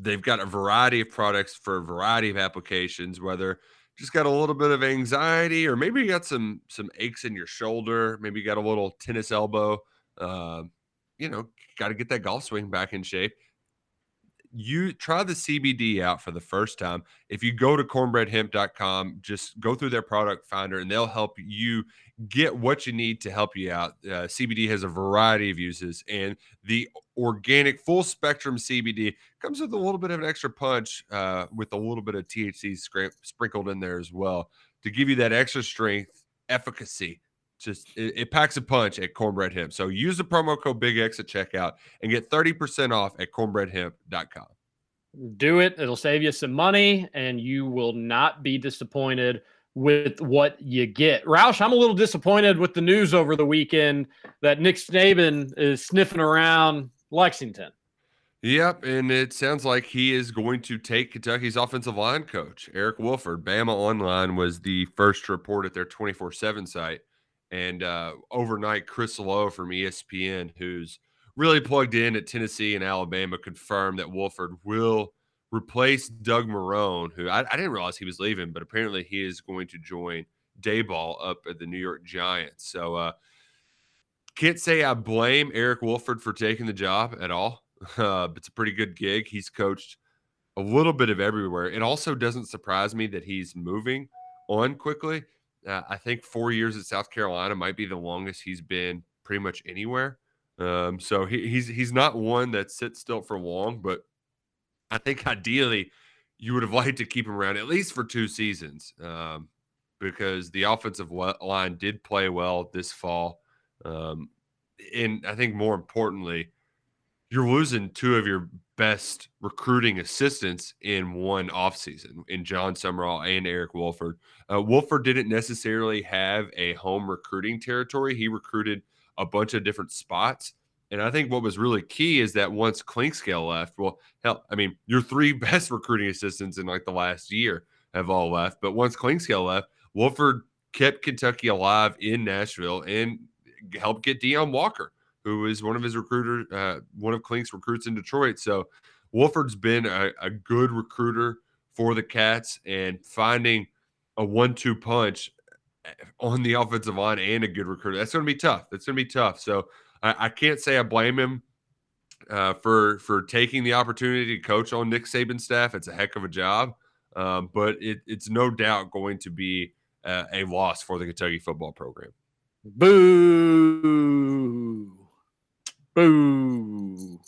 they've got a variety of products for a variety of applications, whether just got a little bit of anxiety, or maybe you got some some aches in your shoulder, maybe you got a little tennis elbow. Uh, you know, got to get that golf swing back in shape you try the CBD out for the first time. If you go to cornbreadhemp.com, just go through their product finder and they'll help you get what you need to help you out. Uh, CBD has a variety of uses, and the organic full spectrum CBD comes with a little bit of an extra punch uh, with a little bit of THC sprinkled in there as well to give you that extra strength, efficacy just it, it, packs a punch at Cornbread Hemp. So use the promo code Big X at checkout and get 30% off at cornbreadhemp.com. Do it. It'll save you some money and you will not be disappointed with what you get. Roush, I'm a little disappointed with the news over the weekend that Nick Saban is sniffing around Lexington. Yep, and it sounds like he is going to take Kentucky's offensive line coach, Eric Wolford. Bama Online was the first to report at their 24 7 site. And uh, overnight, Chris Low from ESPN, who's really plugged in at Tennessee and Alabama, confirmed that Wolford will replace Doug Marrone, who I, I, didn't realize he was leaving, but apparently he is going to join Daboll up at the New York Giants. So uh, can't say I blame Eric Wolford for taking the job at all. Uh, it's a pretty good gig. He's coached a little bit of everywhere. It also doesn't surprise me that he's moving on quickly. Uh, I think four years at South Carolina might be the longest he's been pretty much anywhere. Um, so he, he's he's not one that sits still for long, but I think ideally you would have liked to keep him around at least for two seasons um, because the offensive line did play well this fall. Um, and I think more importantly, you're losing two of your best recruiting assistants in one offseason in Jon Sumrall and Eric Wolford. Uh, Wolford didn't necessarily have a home recruiting territory. He recruited a bunch of different spots. And I think what was really key is that once Clinkscale left, well, hell, I mean, your three best recruiting assistants in like the last year have all left. But once Clinkscale left, Wolford kept Kentucky alive in Nashville and helped get Deone Walker, who was one of his recruiters, uh, one of Clink's recruits in Detroit. So Wolford's been a, a good recruiter for the Cats and finding a one-two punch eh, on the offensive line and a good recruiter. That's going to be tough. That's going to be tough. So I, I can't say I blame him uh, for for taking the opportunity to coach on Nick Saban's staff. It's a heck of a job, um, but it, it's no doubt going to be uh, a loss for the Kentucky football program. Boo! Boo!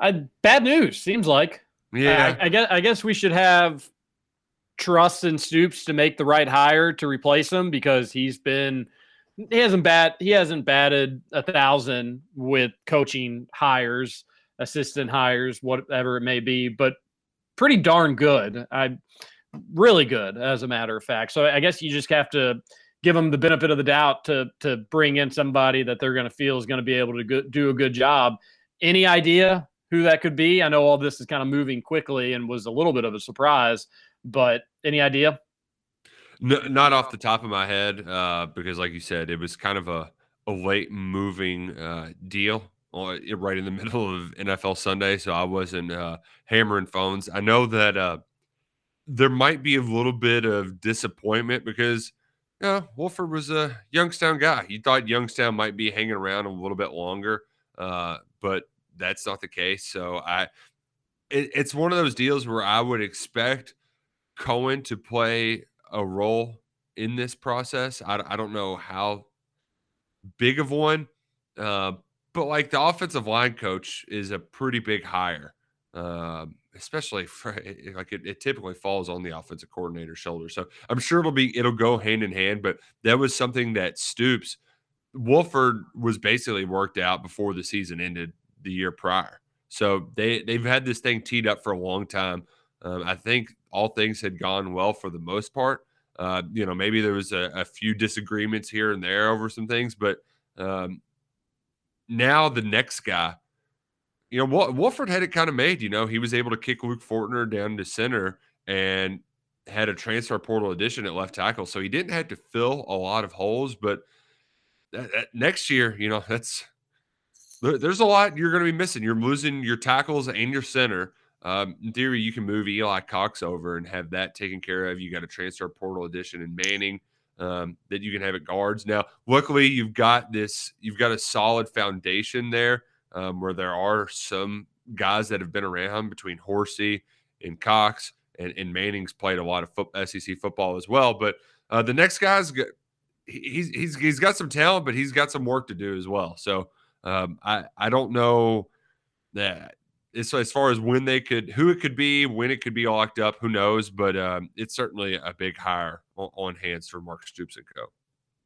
Uh, bad news. Seems like. Yeah. I, I guess. I guess we should have trust in Stoops to make the right hire to replace him because he's been he hasn't bat he hasn't batted a thousand with coaching hires, assistant hires, whatever it may be, but pretty darn good. I really good as a matter of fact. So I guess you just have to give them the benefit of the doubt to to bring in somebody that they're going to feel is going to be able to go, do a good job. Any idea who that could be? I know all this is kind of moving quickly and was a little bit of a surprise, but any idea? No, not off the top of my head, uh, because like you said, it was kind of a, a late moving uh, deal right in the middle of NFL Sunday. So I wasn't uh, hammering phones. I know that uh, there might be a little bit of disappointment because yeah, Wolford was a Youngstown guy. You thought Youngstown might be hanging around a little bit longer, uh, but that's not the case. So I, it, it's one of those deals where I would expect Coen to play a role in this process. I, I don't know how big of one, uh, but like the offensive line coach is a pretty big hire, uh, especially for like it, it, typically falls on the offensive coordinator's shoulder. So I'm sure it'll be it'll go hand in hand. But that was something that Stoops Wolford was basically worked out before the season ended the year prior. So they they've had this thing teed up for a long time. Um, I think all things had gone well for the most part. Uh, you know, maybe there was a, a, few disagreements here and there over some things, but um, now the next guy, you know, Wolford had it kind of made. You know, he was able to kick Luke Fortner down to center and had a transfer portal addition at left tackle, so he didn't have to fill a lot of holes. But that, that next year, you know, that's there's a lot you're going to be missing. You're losing your tackles and your center. Um, in theory, you can move Eli Cox over and have that taken care of. You got a transfer portal addition in Manning um, that you can have at guards. Now, luckily, you've got this. You've got a solid foundation there um, where there are some guys that have been around between Horsey and Cox, and, and Manning's played a lot of SEC football as well. But uh, the next guy's he's he's he's got some talent, but he's got some work to do as well. So um, I I don't know that so as far as when they could, who it could be, when it could be locked up, who knows? But um, it's certainly a big hire on, on hands for Mark Stoops and Co.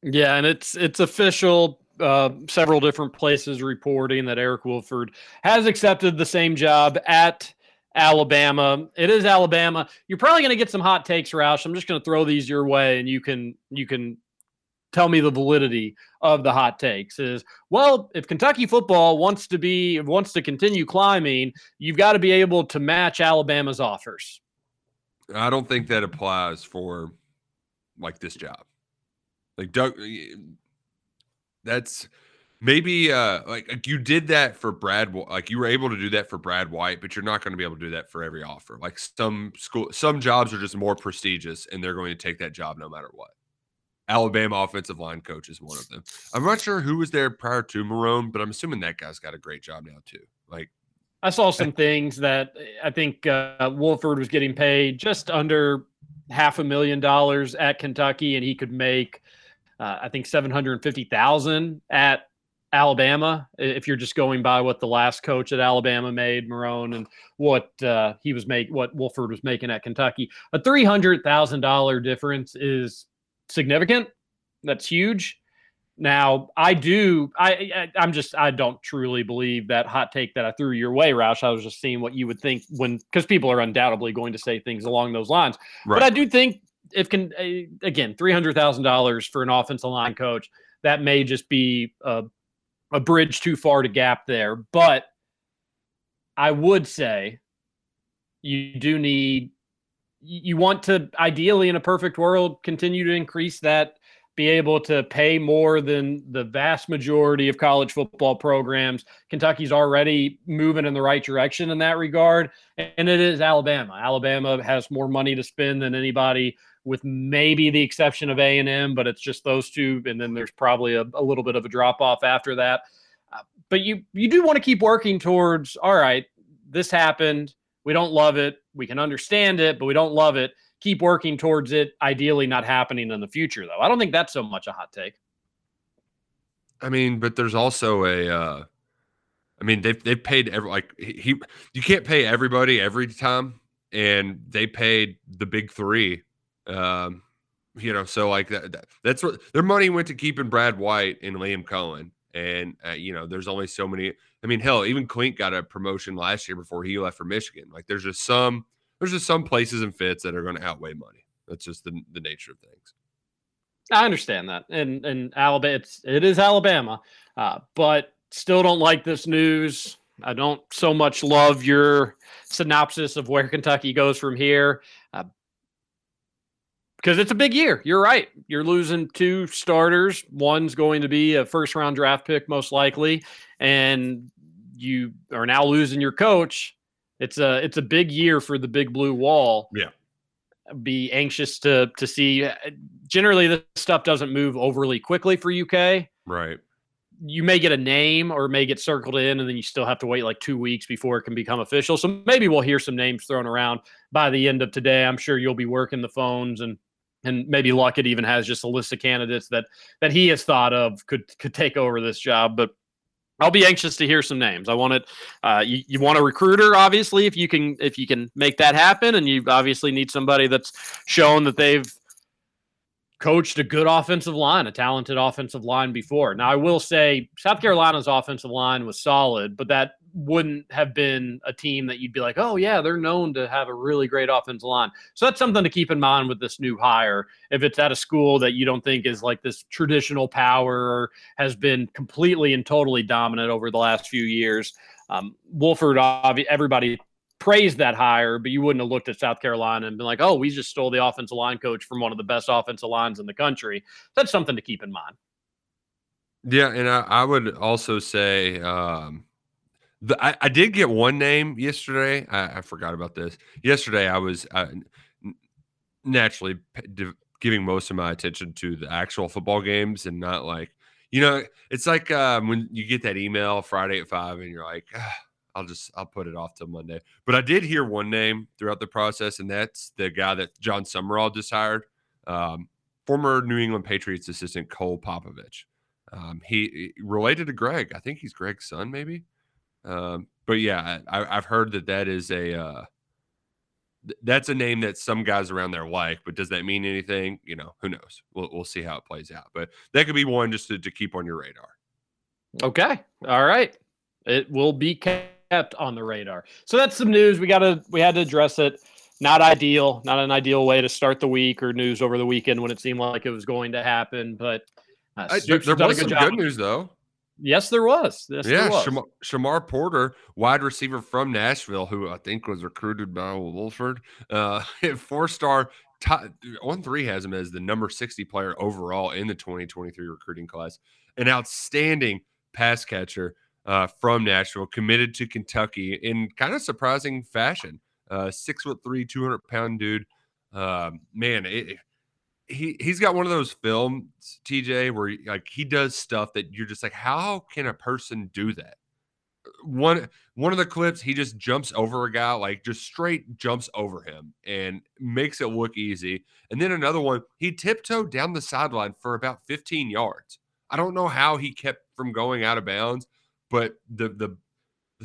Yeah, and it's it's official. Uh, several different places reporting that Eric Wolford has accepted the same job at Alabama. It is Alabama. You're probably going to get some hot takes, Roush. I'm just going to throw these your way, and you can you can tell me the validity of the hot takes. Is well, if Kentucky football wants to be wants to continue climbing, you've got to be able to match Alabama's offers. I don't think that applies for like this job. Like Doug, that's maybe uh like, like you did that for Brad like you were able to do that for Brad White, but you're not going to be able to do that for every offer. Like some school some jobs are just more prestigious and they're going to take that job no matter what. Alabama offensive line coach is one of them. I'm not sure who was there prior to Marrone but I'm assuming that guy's got a great job now too. Like I saw some things that I think uh, Wolford was getting paid just under half a million dollars at Kentucky, and he could make, uh, I think, seven hundred fifty thousand at Alabama, if you're just going by what the last coach at Alabama made, Marrone, and what uh, he was make, what Wolford was making at Kentucky, a three hundred thousand dollar difference is significant. That's huge. Now, I do. I, I am just. I don't truly believe that hot take that I threw your way, Roush. I was just seeing what you would think when, because people are undoubtedly going to say things along those lines. Right. But I do think if can again three hundred thousand dollars for an offensive line coach, that may just be a a bridge too far to gap there. But I would say you do need you want to ideally in a perfect world continue to increase that be able to pay more than the vast majority of college football programs kentucky's already moving in the right direction in that regard and it is alabama alabama has more money to spend than anybody with maybe the exception of A&M, but it's just those two. And then there's probably a, a little bit of a drop off after that. Uh, but you, you do want to keep working towards, all right, this happened. We don't love it. We can understand it, but we don't love it. Keep working towards it, ideally not happening in the future, though. I don't think that's so much a hot take. I mean, but there's also a, uh, I mean, they've they've paid every like he, you can't pay everybody every time, and they paid the big three um, you know, so like that, that, that's what their money went to keeping Brad White and Liam Coen. And uh, you know, there's only so many. I mean, hell, even Clink got a promotion last year before he left for Michigan. Like, there's just some, there's just some places and fits that are going to outweigh money. That's just the the nature of things. I understand that, and and Alabama, it's it is Alabama, uh, but still don't like this news. I don't so much love your synopsis of where Kentucky goes from here. Uh, because it's a big year. You're right. You're losing two starters. One's going to be a first round draft pick, most likely, and you are now losing your coach. It's a it's a big year for the Big Blue Wall. Yeah. Be anxious to to see. Uh, generally, this stuff doesn't move overly quickly for UK. Right. You may get a name or may get circled in, and then you still have to wait like two weeks before it can become official. So maybe we'll hear some names thrown around by the end of today. I'm sure you'll be working the phones and and maybe Luckett even has just a list of candidates that that he has thought of could could take over this job. But I'll be anxious to hear some names. I want it. Uh, you, you want a recruiter, obviously, if you can if you can make that happen, and you obviously need somebody that's shown that they've coached a good offensive line, a talented offensive line before. Now, I will say South Carolina's offensive line was solid, but that wouldn't have been a team that you'd be like, oh, yeah, they're known to have a really great offensive line. So that's something to keep in mind with this new hire. If it's at a school that you don't think is like this traditional power or has been completely and totally dominant over the last few years, um, Wolford, everybody praised that hire, but you wouldn't have looked at South Carolina and been like, oh, we just stole the offensive line coach from one of the best offensive lines in the country. That's something to keep in mind. Yeah, and I, I would also say um, the, I, I, did get one name yesterday. I, I, forgot about this. Yesterday, I was uh, naturally giving most of my attention to the actual football games and not like, you know, it's like um, when you get that email Friday at five and you're like, I'll just I'll put it off till Monday. But I did hear one name throughout the process, and that's the guy that Jon Sumrall just hired, um, former New England Patriots assistant Cole Popovich. Um, he, he, related to Greg. I think he's Greg's son, maybe. Um, but yeah, I, have heard that that is a uh, th- that's a name that some guys around there like. But does that mean anything? You know, who knows? We'll we'll see how it plays out. But that could be one just to, to keep on your radar. Okay. All right. It will be kept on the radar. So that's some news. We got to we had to address it. Not ideal, not an ideal way to start the week or news over the weekend when it seemed like it was going to happen. But uh, I, there, there was some good news though. Yes, there was. Yes, yeah, there was. Shamar, Shamar, Porter, wide receiver from Nashville, who I think was recruited by Wolford, uh, four star. on three has him as the number 60 player overall in the 2023 recruiting class. An outstanding pass catcher uh, from Nashville, committed to Kentucky in kind of surprising fashion. Uh, six foot three, 200 pound dude. Uh, man, it, he he's got one of those films, TJ, where like he does stuff that you're just like, how can a person do that? One one of the clips, he just jumps over a guy, like just straight jumps over him and makes it look easy. And then another one, he tiptoed down the sideline for about 15 yards. I don't know how he kept from going out of bounds, but the the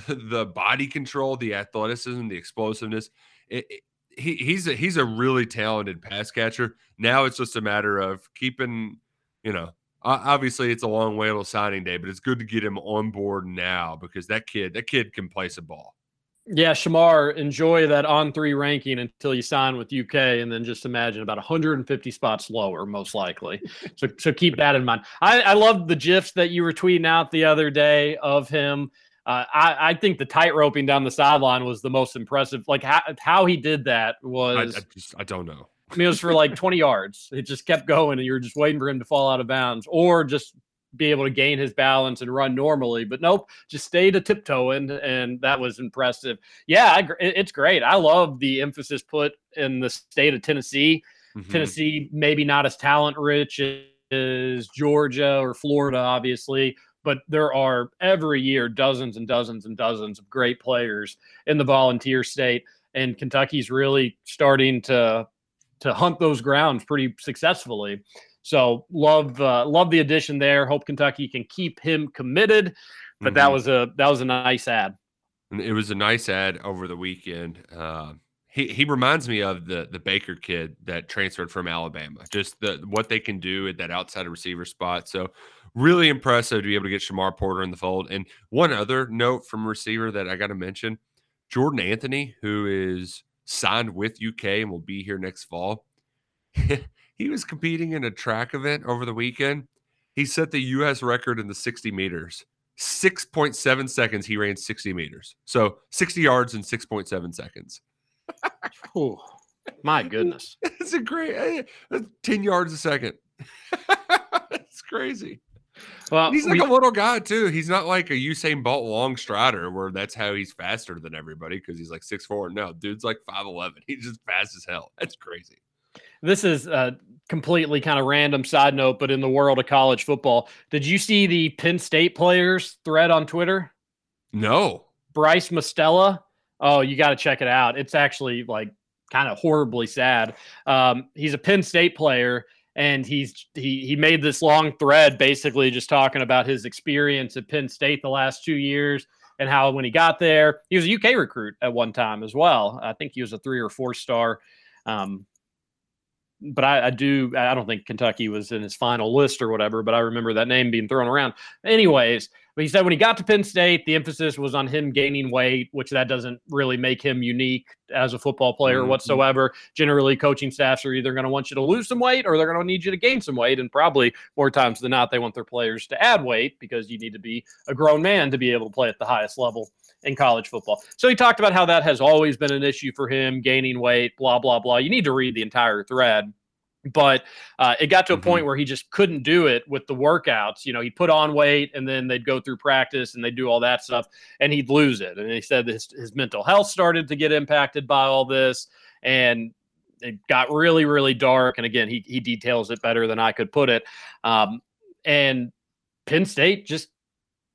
the body control, the athleticism, the explosiveness, it, he, he's a, he's a really talented pass catcher. Now it's just a matter of keeping, you know, obviously it's a long way till signing day, but it's good to get him on board now because that kid that kid can play some ball. Yeah, Shamar, enjoy that on three ranking until you sign with UK, and then just imagine about 150 spots lower, most likely. so, so keep that in mind. I, I love the gifs that you were tweeting out the other day of him uh, I, I, think the tight roping down the sideline was the most impressive. Like how, how he did that was I, I, just I don't know. I mean, it was for like 20 yards. It just kept going, and you're just waiting for him to fall out of bounds, or just be able to gain his balance and run normally. But nope, just stayed a tiptoeing, and that was impressive. Yeah, I, it's great. I love the emphasis put in the state of Tennessee. Mm-hmm. Tennessee, maybe not as talent rich as Georgia or Florida, obviously, but there are every year dozens and dozens and dozens of great players in the volunteer state and Kentucky's really starting to to hunt those grounds pretty successfully. So love uh, love the addition there. Hope Kentucky can keep him committed. But mm-hmm. that was a that was a nice ad. It was a nice ad over the weekend. Uh, he he reminds me of the the Baker kid that transferred from Alabama. Just the what they can do at that outside receiver spot. So really impressive to be able to get Shamar Porter in the fold. And one other note from receiver that I got to mention Jordan Anthony, who is signed with UK and will be here next fall. he was competing in a track event over the weekend. He set the U.S. record in the 60 meters. 6.7 seconds, he ran 60 meters. So 60 yards in 6.7 seconds. oh, my goodness. It's a great uh, 10 yards a second. it's crazy. Well, he's like we, a little guy too. He's not like a Usain Bolt long strider where that's how he's faster than everybody because he's like six four. No, dude's like five eleven. He's just fast as hell. That's crazy. This is a completely kind of random side note, but in the world of college football, did you see the Penn State players thread on Twitter? No. Bryce Mostella. Oh, you got to check it out. It's actually like kind of horribly sad. Um, he's a Penn State player and he's he he made this long thread basically just talking about his experience at Penn State the last two years and how when he got there he was a UK recruit at one time as well. I think he was a three or four star. Um, but I, I, do I don't think Kentucky was in his final list or whatever, but I remember that name being thrown around. Anyways, but he said when he got to Penn State, the emphasis was on him gaining weight, which that doesn't really make him unique as a football player mm-hmm. whatsoever. Generally, coaching staffs are either going to want you to lose some weight or they're going to need you to gain some weight. And probably more times than not, they want their players to add weight because you need to be a grown man to be able to play at the highest level in college football. So he talked about how that has always been an issue for him, gaining weight, blah, blah, blah. You need to read the entire thread but uh, it got to a mm-hmm. point where he just couldn't do it with the workouts. You know, he'd put on weight and then they'd go through practice and they'd do all that stuff and he'd lose it. And he said his, his mental health started to get impacted by all this and it got really, really dark. And again, he, he details it better than I could put it. Um, and Penn State just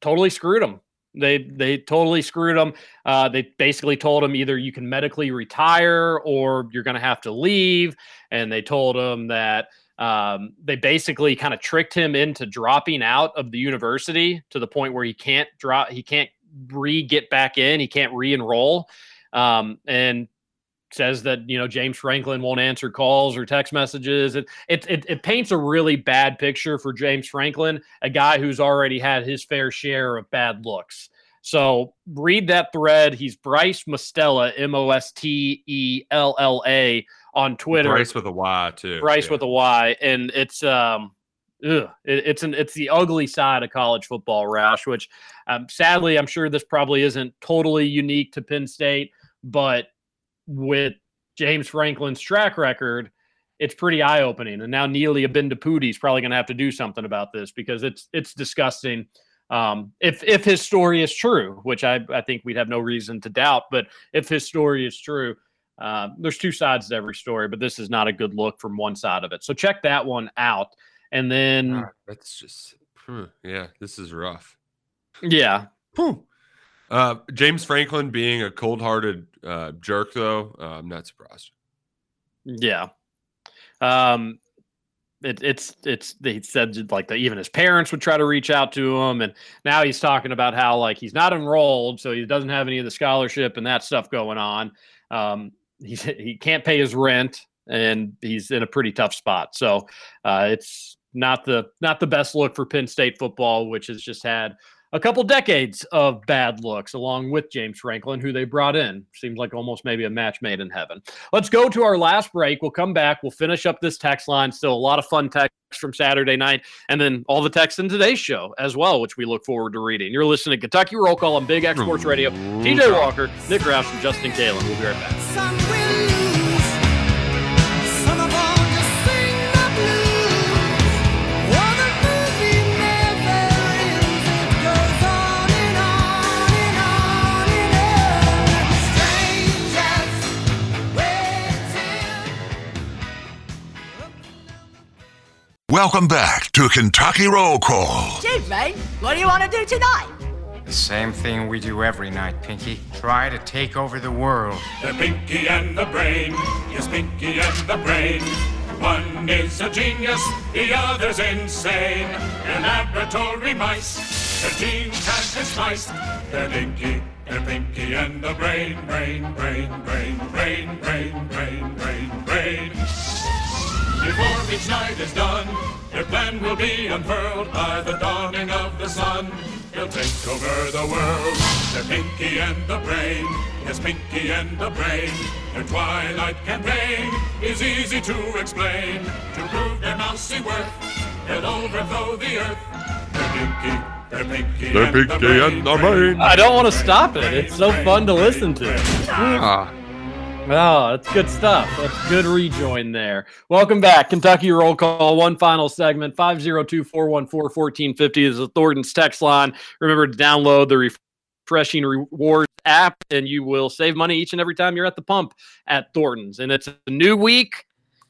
totally screwed him. They they totally screwed him. Uh, they basically told him either you can medically retire or you're going to have to leave. And they told him that um, they basically kind of tricked him into dropping out of the university to the point where he can't drop. He can't re get back in. He can't re-enroll. Um, and says that you know James Franklin won't answer calls or text messages. It, it it it paints a really bad picture for James Franklin, a guy who's already had his fair share of bad looks. So read that thread. He's Bryce Mostella, M O S T E L L A on Twitter. Bryce with a Y too. Bryce yeah. with a Y, and it's um, ugh, it, it's an it's the ugly side of college football, Roush. Which, um, sadly, I'm sure this probably isn't totally unique to Penn State, but with James Franklin's track record, it's pretty eye opening. And now Neely Abendapudi is probably going to have to do something about this because it's it's disgusting. Um, if if his story is true, which I, I think we'd have no reason to doubt, but if his story is true, uh, there's two sides to every story, but this is not a good look from one side of it. So check that one out, and then God, that's just yeah, this is rough. yeah, Whew. Uh, James Franklin being a cold-hearted uh, jerk, though, uh, I'm not surprised. yeah. Um, it, it's it's he said like that even his parents would try to reach out to him and now he's talking about how like he's not enrolled so he doesn't have any of the scholarship and that stuff going on um he's he can't pay his rent and he's in a pretty tough spot so uh it's not the not the best look for Penn State football which has just had a couple decades of bad looks along with James Franklin, who they brought in. Seems like almost maybe a match made in heaven. Let's go to our last break. We'll come back. We'll finish up this text line. Still a lot of fun text from Saturday night, and then all the text in today's show as well, which we look forward to reading. You're listening to Kentucky Roll Call on Big X Sports Radio. TJ Walker, Nick Roush, and Justin Kalen. We'll be right back. Welcome back to Kentucky Roll Call. Gee, mate, what do you want to do tonight? The same thing we do every night, Pinky. Try to take over the world. The Pinky and the Brain. Yes, Pinky and the Brain. One is a genius, the other's insane. They're laboratory mice. Their genes have been spliced. They're Pinky, they're Pinky and the Brain, Brain, Brain, Brain, Brain, Brain, Brain, Brain, Brain. Before each night is done, their plan will be unfurled by the dawning of the sun. They'll take over the world. They're Pinky and the Brain. Yes, Pinky and the Brain. Their twilight campaign is easy to explain. To prove their mousy worth, they'll overthrow the earth. They're Pinky. They're Pinky, They're and, Pinky the brain, and the Brain. I don't want to stop it. It's so fun to listen to. Ah, Oh, that's good stuff. That's good rejoin there. Welcome back. Kentucky Roll Call, one final segment 502 414 1450 is the Thornton's text line. Remember to download the refreshing rewards app, and you will save money each and every time you're at the pump at Thornton's. And it's a new week.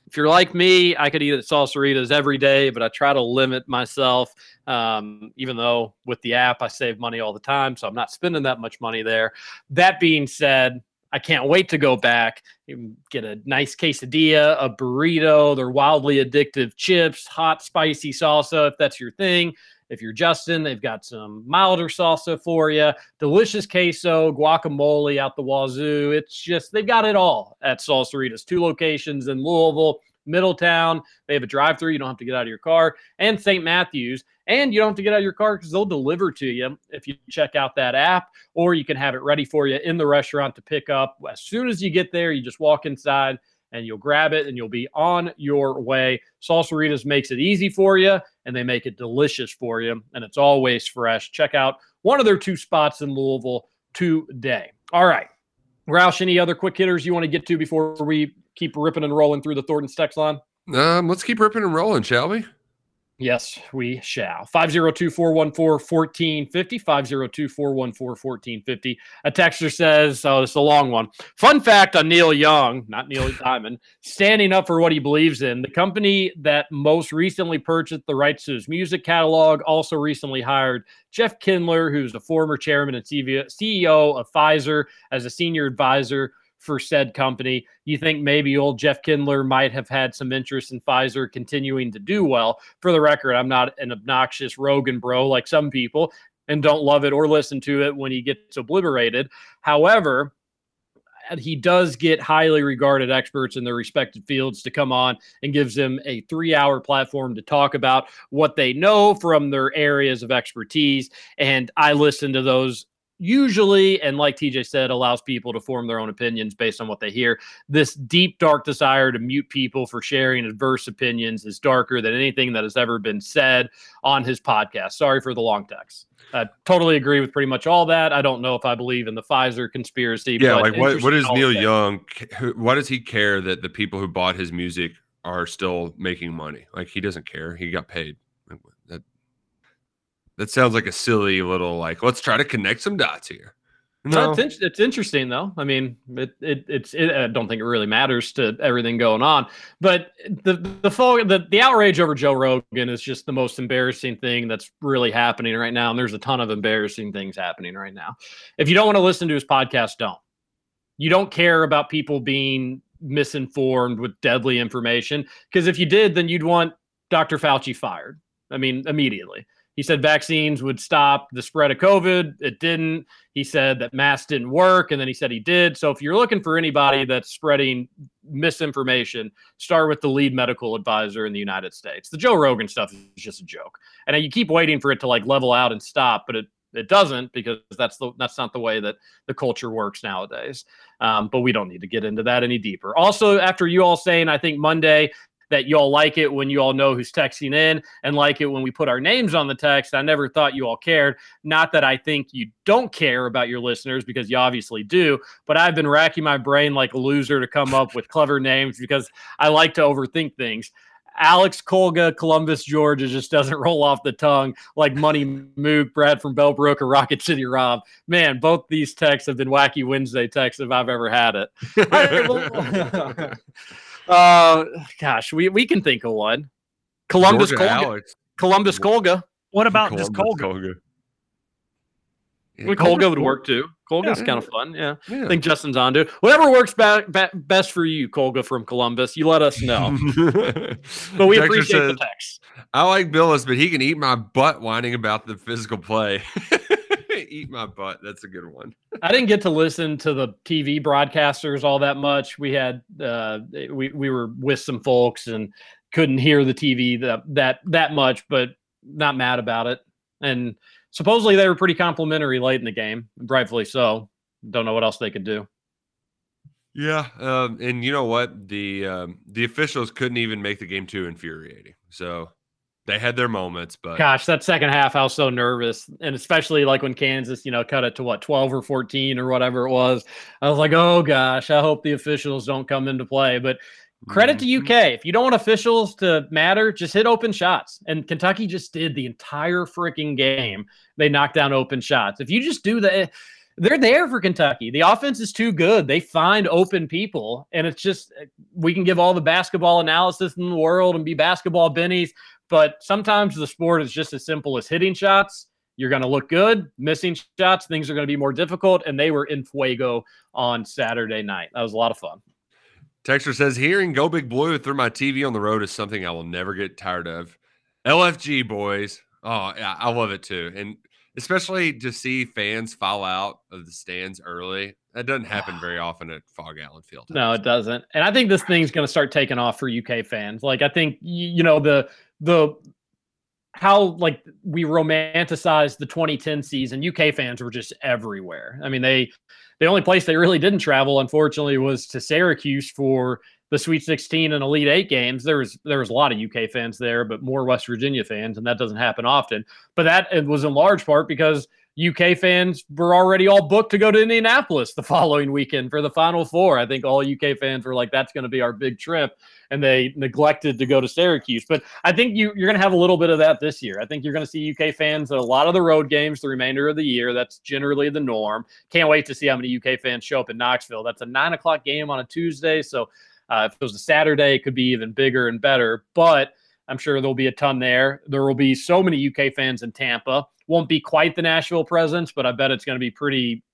If you're like me, I could eat at Salsaritas every day, but I try to limit myself. Um, even though with the app, I save money all the time, so I'm not spending that much money there. That being said, I can't wait to go back and get a nice quesadilla, a burrito, their wildly addictive chips, hot spicy salsa if that's your thing. If you're Justin, they've got some milder salsa for you, delicious queso, guacamole out the wazoo. It's just they've got it all at Salsaritas. Two locations in Louisville, Middletown. They have a drive-through. You don't have to get out of your car, and St. Matthews. And you don't have to get out of your car because they'll deliver to you if you check out that app, or you can have it ready for you in the restaurant to pick up. As soon as you get there, you just walk inside and you'll grab it and you'll be on your way. Salsaritas makes it easy for you and they make it delicious for you, and it's always fresh. Check out one of their two spots in Louisville today. All right. Roush, any other quick hitters you want to get to before we keep ripping and rolling through the Thornton text line? um, let's keep ripping and rolling, shall we? Yes, we shall. 502 414 1450. 502 414 1450. A texter says, oh, it's a long one. Fun fact on Neil Young, not Neil Diamond, standing up for what he believes in. The company that most recently purchased the rights to his music catalog also recently hired Jeff Kindler, who's the former chairman and CEO of Pfizer, as a senior advisor for said company. You think maybe old Jeff Kindler might have had some interest in Pfizer continuing to do well. For the record, I'm not an obnoxious Rogan bro like some people and don't love it or listen to it when he gets obliterated. However, uh, he does get highly regarded experts in their respective fields to come on and gives them a three hour platform to talk about what they know from their areas of expertise. And I listen to those usually, and like TJ said, allows people to form their own opinions based on what they hear. This deep, dark desire to mute people for sharing adverse opinions is darker than anything that has ever been said on his podcast. Sorry for the long text. I totally agree with pretty much all that. I don't know if I believe in the Pfizer conspiracy. Yeah, like what? What is Neil Young? Why does he care that the people who bought his music are still making money? Like he doesn't care. He got paid. That that sounds like a silly little like. Let's try to connect some dots here. No, it's, in- it's interesting though. I mean, it, it it's it, I don't think it really matters to everything going on, but the the fo- the the outrage over Joe Rogan is just the most embarrassing thing that's really happening right now. And there's a ton of embarrassing things happening right now. If you don't want to listen to his podcast, don't. You don't care about people being misinformed with deadly information because if you did, then you'd want Dr. Fauci fired. I mean, immediately. He said vaccines would stop the spread of COVID. It didn't. He said that masks didn't work, and then he said he did. So if you're looking for anybody that's spreading misinformation, start with the lead medical advisor in the United States. The Joe Rogan stuff is just a joke, and you keep waiting for it to like level out and stop, but it it doesn't because that's the that's not the way that the culture works nowadays. Um, but we don't need to get into that any deeper. Also, after you all saying, I think Monday that y'all like it when you all know who's texting in and like it when we put our names on the text. I never thought you all cared. Not that I think you don't care about your listeners because you obviously do, but I've been racking my brain like a loser to come up with clever names because I like to overthink things. Alex Colga, Columbus, Georgia just doesn't roll off the tongue like Money Mook, Brad from Bellbrook, or Rocket City Rob. Man, both these texts have been wacky Wednesday texts if I've ever had it. uh, gosh, we, we can think of one. Columbus Georgia Colga. Alex. Columbus Colga. What about just Colga? Colga. Well, Colga would work too. Colga's Yeah. kind of fun. Yeah. Yeah. I think Justin's on to. Whatever works ba- ba- best for you, Colga from Columbus. You let us know. but we Dexter appreciate the text. I like Bilas, but he can eat my butt whining about the physical play. eat my butt. That's a good one. I didn't get to listen to the TV broadcasters all that much. We had uh, we we were with some folks and couldn't hear the TV that that that much, but not mad about it. And supposedly they were pretty complimentary late in the game, rightfully so. Don't know what else they could do. Yeah, um, and you know what? The um, the officials couldn't even make the game too infuriating. So they had their moments, but Gosh, that second half, I was so nervous, and especially like when Kansas, you know, cut it to what twelve or fourteen or whatever it was. I was like, oh gosh, I hope the officials don't come into play. But credit to mm-hmm. UK, if you don't want officials to matter, just hit open shots. And Kentucky just did the entire freaking game. They knocked down open shots. If you just do that. They're there for Kentucky. The offense is too good. They find open people, and it's just we can give all the basketball analysis in the world and be basketball bennies, but sometimes the sport is just as simple as hitting shots. You're going to look good. Missing shots, things are going to be more difficult. And they were in fuego on Saturday night. That was a lot of fun. Texter says, hearing Go Big Blue through my TV on the road is something I will never get tired of. LFG boys. Oh, yeah, I love it too. And especially to see fans fall out of the stands early. That doesn't happen very often at Phog Allen Field. No, it doesn't. And I think this thing's going to start taking off for UK fans. Like I think you, you know the the how like we romanticized the 2010 season. UK fans were just everywhere. I mean, they the only place they really didn't travel, unfortunately, was to Syracuse for the Sweet 16 and Elite Eight games. There was there was a lot of UK fans there, but more West Virginia fans, and that doesn't happen often. But that was in large part because UK fans were already all booked to go to Indianapolis the following weekend for the Final Four. I think all UK fans were like, "That's going to be our big trip," and they neglected to go to Syracuse. But I think you, you're going to have a little bit of that this year. I think you're going to see UK fans at a lot of the road games the remainder of the year. That's generally the norm. Can't wait to see how many UK fans show up in Knoxville. That's a nine o'clock game on a Tuesday, so uh, if it was a Saturday, it could be even bigger and better. But I'm sure there'll be a ton there. There will be so many UK fans in Tampa. Won't be quite the Nashville presence, but I bet it's going to be pretty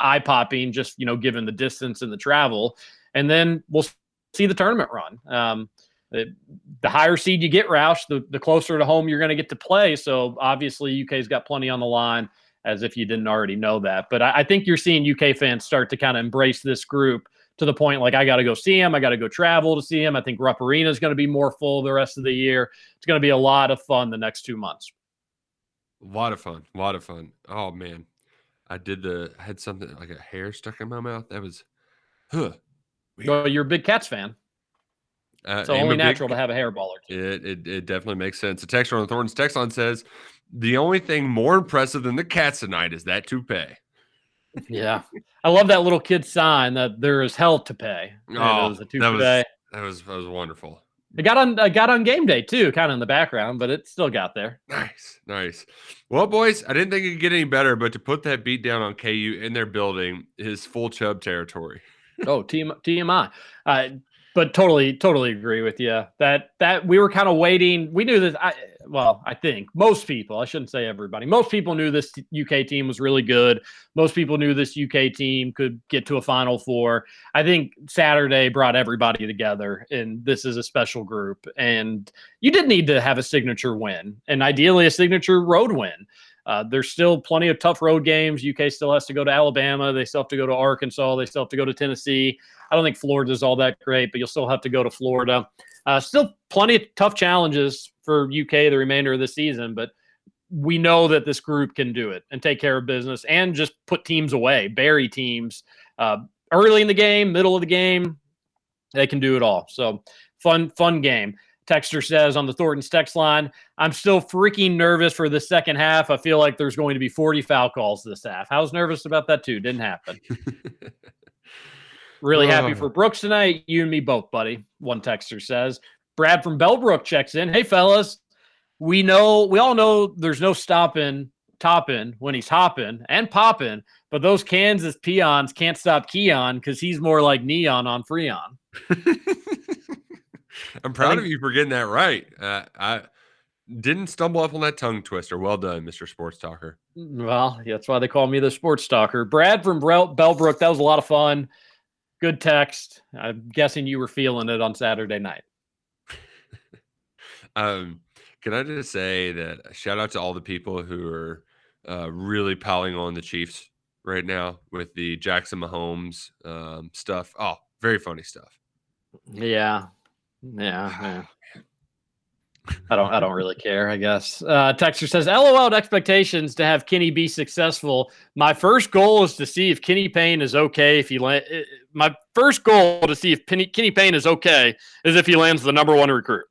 eye popping, just you know, given the distance and the travel. And then we'll see the tournament run. Um, the, the higher seed you get, Roush, the, the closer to home you're going to get to play. So obviously, UK's got plenty on the line, as if you didn't already know that. But I, I think you're seeing UK fans start to kind of embrace this group to the point like I got to go see him. I got to go travel to see him. I think Rupp Arena is going to be more full the rest of the year. It's going to be a lot of fun the next two months. A lot of fun. A lot of fun. Oh man. I did the I had something like a hair stuck in my mouth. That was, huh. Well, you're a big Cats fan. Uh, a only big- natural to have a hairball or two. It, it it definitely makes sense. A texter on the Thornton's text line says the only thing more impressive than the cats tonight is that toupee. Yeah. I love that little kid sign that there is hell to pay. Oh, was a that was that was that was wonderful. It got on it got on game day too, kind of in the background, but it still got there. Nice, nice. Well, boys, I didn't think it could get any better, but to put that beat down on KU in their building is full chub territory. Oh, TM, TMI. Uh, but totally, totally agree with you. That that we were kind of waiting. We knew that. I well, I think most people. I shouldn't say everybody. Most people knew this UK team was really good. Most people knew this UK team could get to a Final Four. I think Saturday brought everybody together, and this is a special group. And you did need to have a signature win, and ideally a signature road win. Uh, there's still plenty of tough road games. UK still has to go to Alabama. They still have to go to Arkansas. They still have to go to Tennessee. I don't think Florida's all that great, but you'll still have to go to Florida. Uh, still plenty of tough challenges for UK the remainder of the season, but we know that this group can do it and take care of business and just put teams away, bury teams uh, early in the game, middle of the game. They can do it all. So fun, fun game. Texter says on the Thornton's text line, I'm still freaking nervous for the second half. I feel like there's going to be 40 foul calls this half. I was nervous about that too. Didn't happen. really happy Oh. for Brooks tonight. You and me both, buddy. One texter says. Brad from Bellbrook checks in. Hey, fellas. We know, we all know there's no stopping Toppin when he's hopping and popping, but those Kansas peons can't stop Keion because he's more like neon on Freon. I'm proud of you for getting that right. Uh, I didn't stumble up on that tongue twister. Well done, Mr. Sports Talker. Well, that's why they call me the sports Talker. Brad from Brel- Bellbrook, that was a lot of fun. Good text. I'm guessing you were feeling it on Saturday night. Um, can I just say that shout out to all the people who are uh, really piling on the Chiefs right now with the Jackson Mahomes um, stuff. Oh, very funny stuff. Yeah. Yeah. yeah. I don't I don't really care, I guess. Uh Texter says, LOL expectations to have Kenny be successful. My first goal is to see if Kenny Payne is okay if he land my first goal to see if Penny, Kenny Payne is okay is if he lands the number one recruit.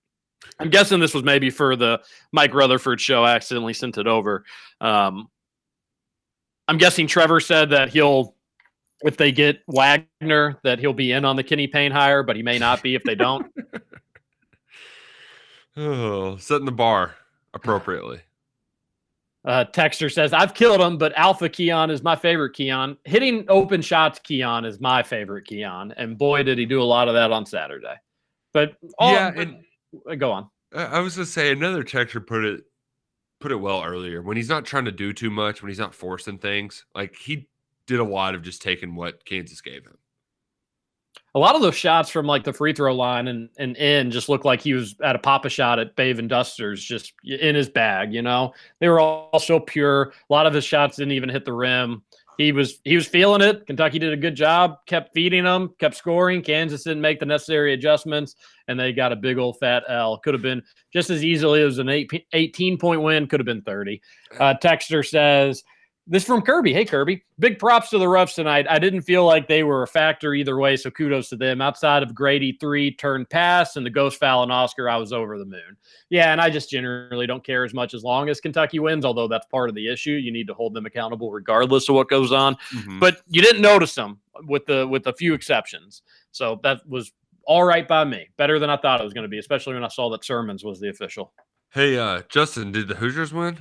I'm guessing this was maybe for the Mike Rutherford show. I accidentally sent it over. Um, I'm guessing Trevor said that he'll, if they get Wagner, that he'll be in on the Kenny Payne hire, but he may not be if they don't. Oh, setting the bar appropriately. Uh, Texter says, I've killed him, but Alpha Keion is my favorite Keion. Hitting open shots, Keion is my favorite Keion. And boy, did he do a lot of that on Saturday. But all, Yeah, but- and- uh, go on. I I was gonna say another texture put it put it well earlier. When he's not trying to do too much, when he's not forcing things, like he did a lot of just taking what Kansas gave him. A lot of those shots from like the free throw line and, and in just looked like he was at a pop a shot at Dave and Busters, just in his bag. You know, they were all so pure. A lot of his shots didn't even hit the rim. He was he was feeling it. Kentucky did a good job, kept feeding them, kept scoring. Kansas didn't make the necessary adjustments, and they got a big old fat L. Could have been just as easily as an eight, 18 point win. Could have been 30. Uh, Texter says, this from Kirby. Hey, Kirby. Big props to the refs tonight. I didn't feel like they were a factor either way, so kudos to them. Outside of Grady three turn pass and the ghost foul and Oscar, I was over the moon. Yeah, and I just generally don't care as much as long as Kentucky wins, although that's part of the issue. You need to hold them accountable regardless of what goes on. Mhm. But you didn't notice them with the with a few exceptions. So that was all right by me. Better than I thought it was going to be, especially when I saw that Sirmons was the official. Hey, uh, Justin, did the Hoosiers win?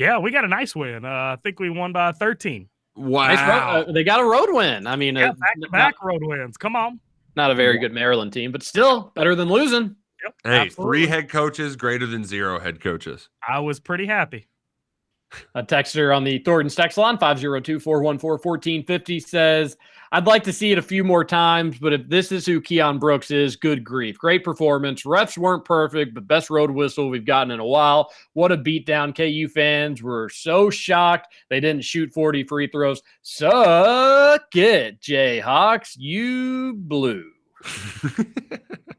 Yeah, we got a nice win. Uh, I think we won by 13. Wow. Nice ro- uh, they got a road win. I mean, Yeah, uh, back to back road wins. Come on. not a very good Maryland team, but still better than losing. Yep. Hey, absolutely. three head coaches greater than zero head coaches. I was pretty happy. A texter on the Thornton's text line, 502-414-1450 says, I'd like to see it a few more times, but if this is who Keion Brooks is, good grief. Great performance. Refs weren't perfect, but best road whistle we've gotten in a while. What a beatdown. KU fans were so shocked they didn't shoot 40 free throws. Suck it, Jayhawks. You blew.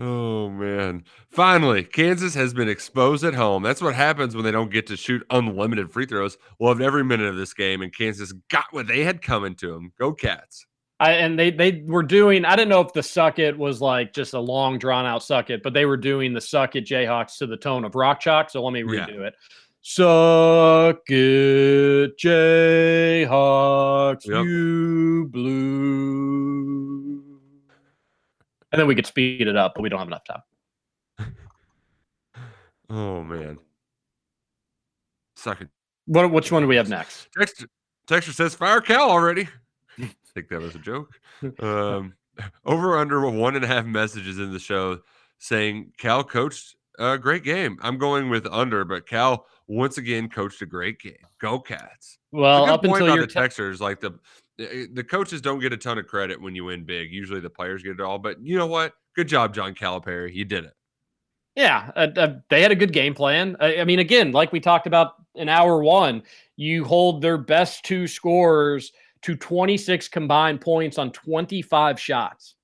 Oh man. Finally, Kansas has been exposed at home. That's what happens when they don't get to shoot unlimited free throws. Loved every minute of this game, and Kansas got what they had coming to them. Go Cats! I, and they they were doing. I didn't know if the suck it was like just a long drawn out suck it, but they were doing the suck it Jayhawks to the tone of rock chalk. So let me Yeah. redo it. Suck it, Jayhawks, Yep. you blue. And then we could speed it up, but we don't have enough time. Oh man, second. What which one do we have next? Texter, Texter says fire Cal already. I think that was a joke. Um, over under one and a half messages in the show saying Cal coached a great game. I'm going with under, but Cal once again coached a great game. Go Cats! Well, up until your the te- Texers, like the the coaches don't get a ton of credit when you win big. Usually the players get it all. But you know what? Good job, John Calipari. You did it. Yeah, uh, uh, they had a good game plan. I, I mean, again, like we talked about in hour one, you hold their best two scorers to 26 combined points on 25 shots.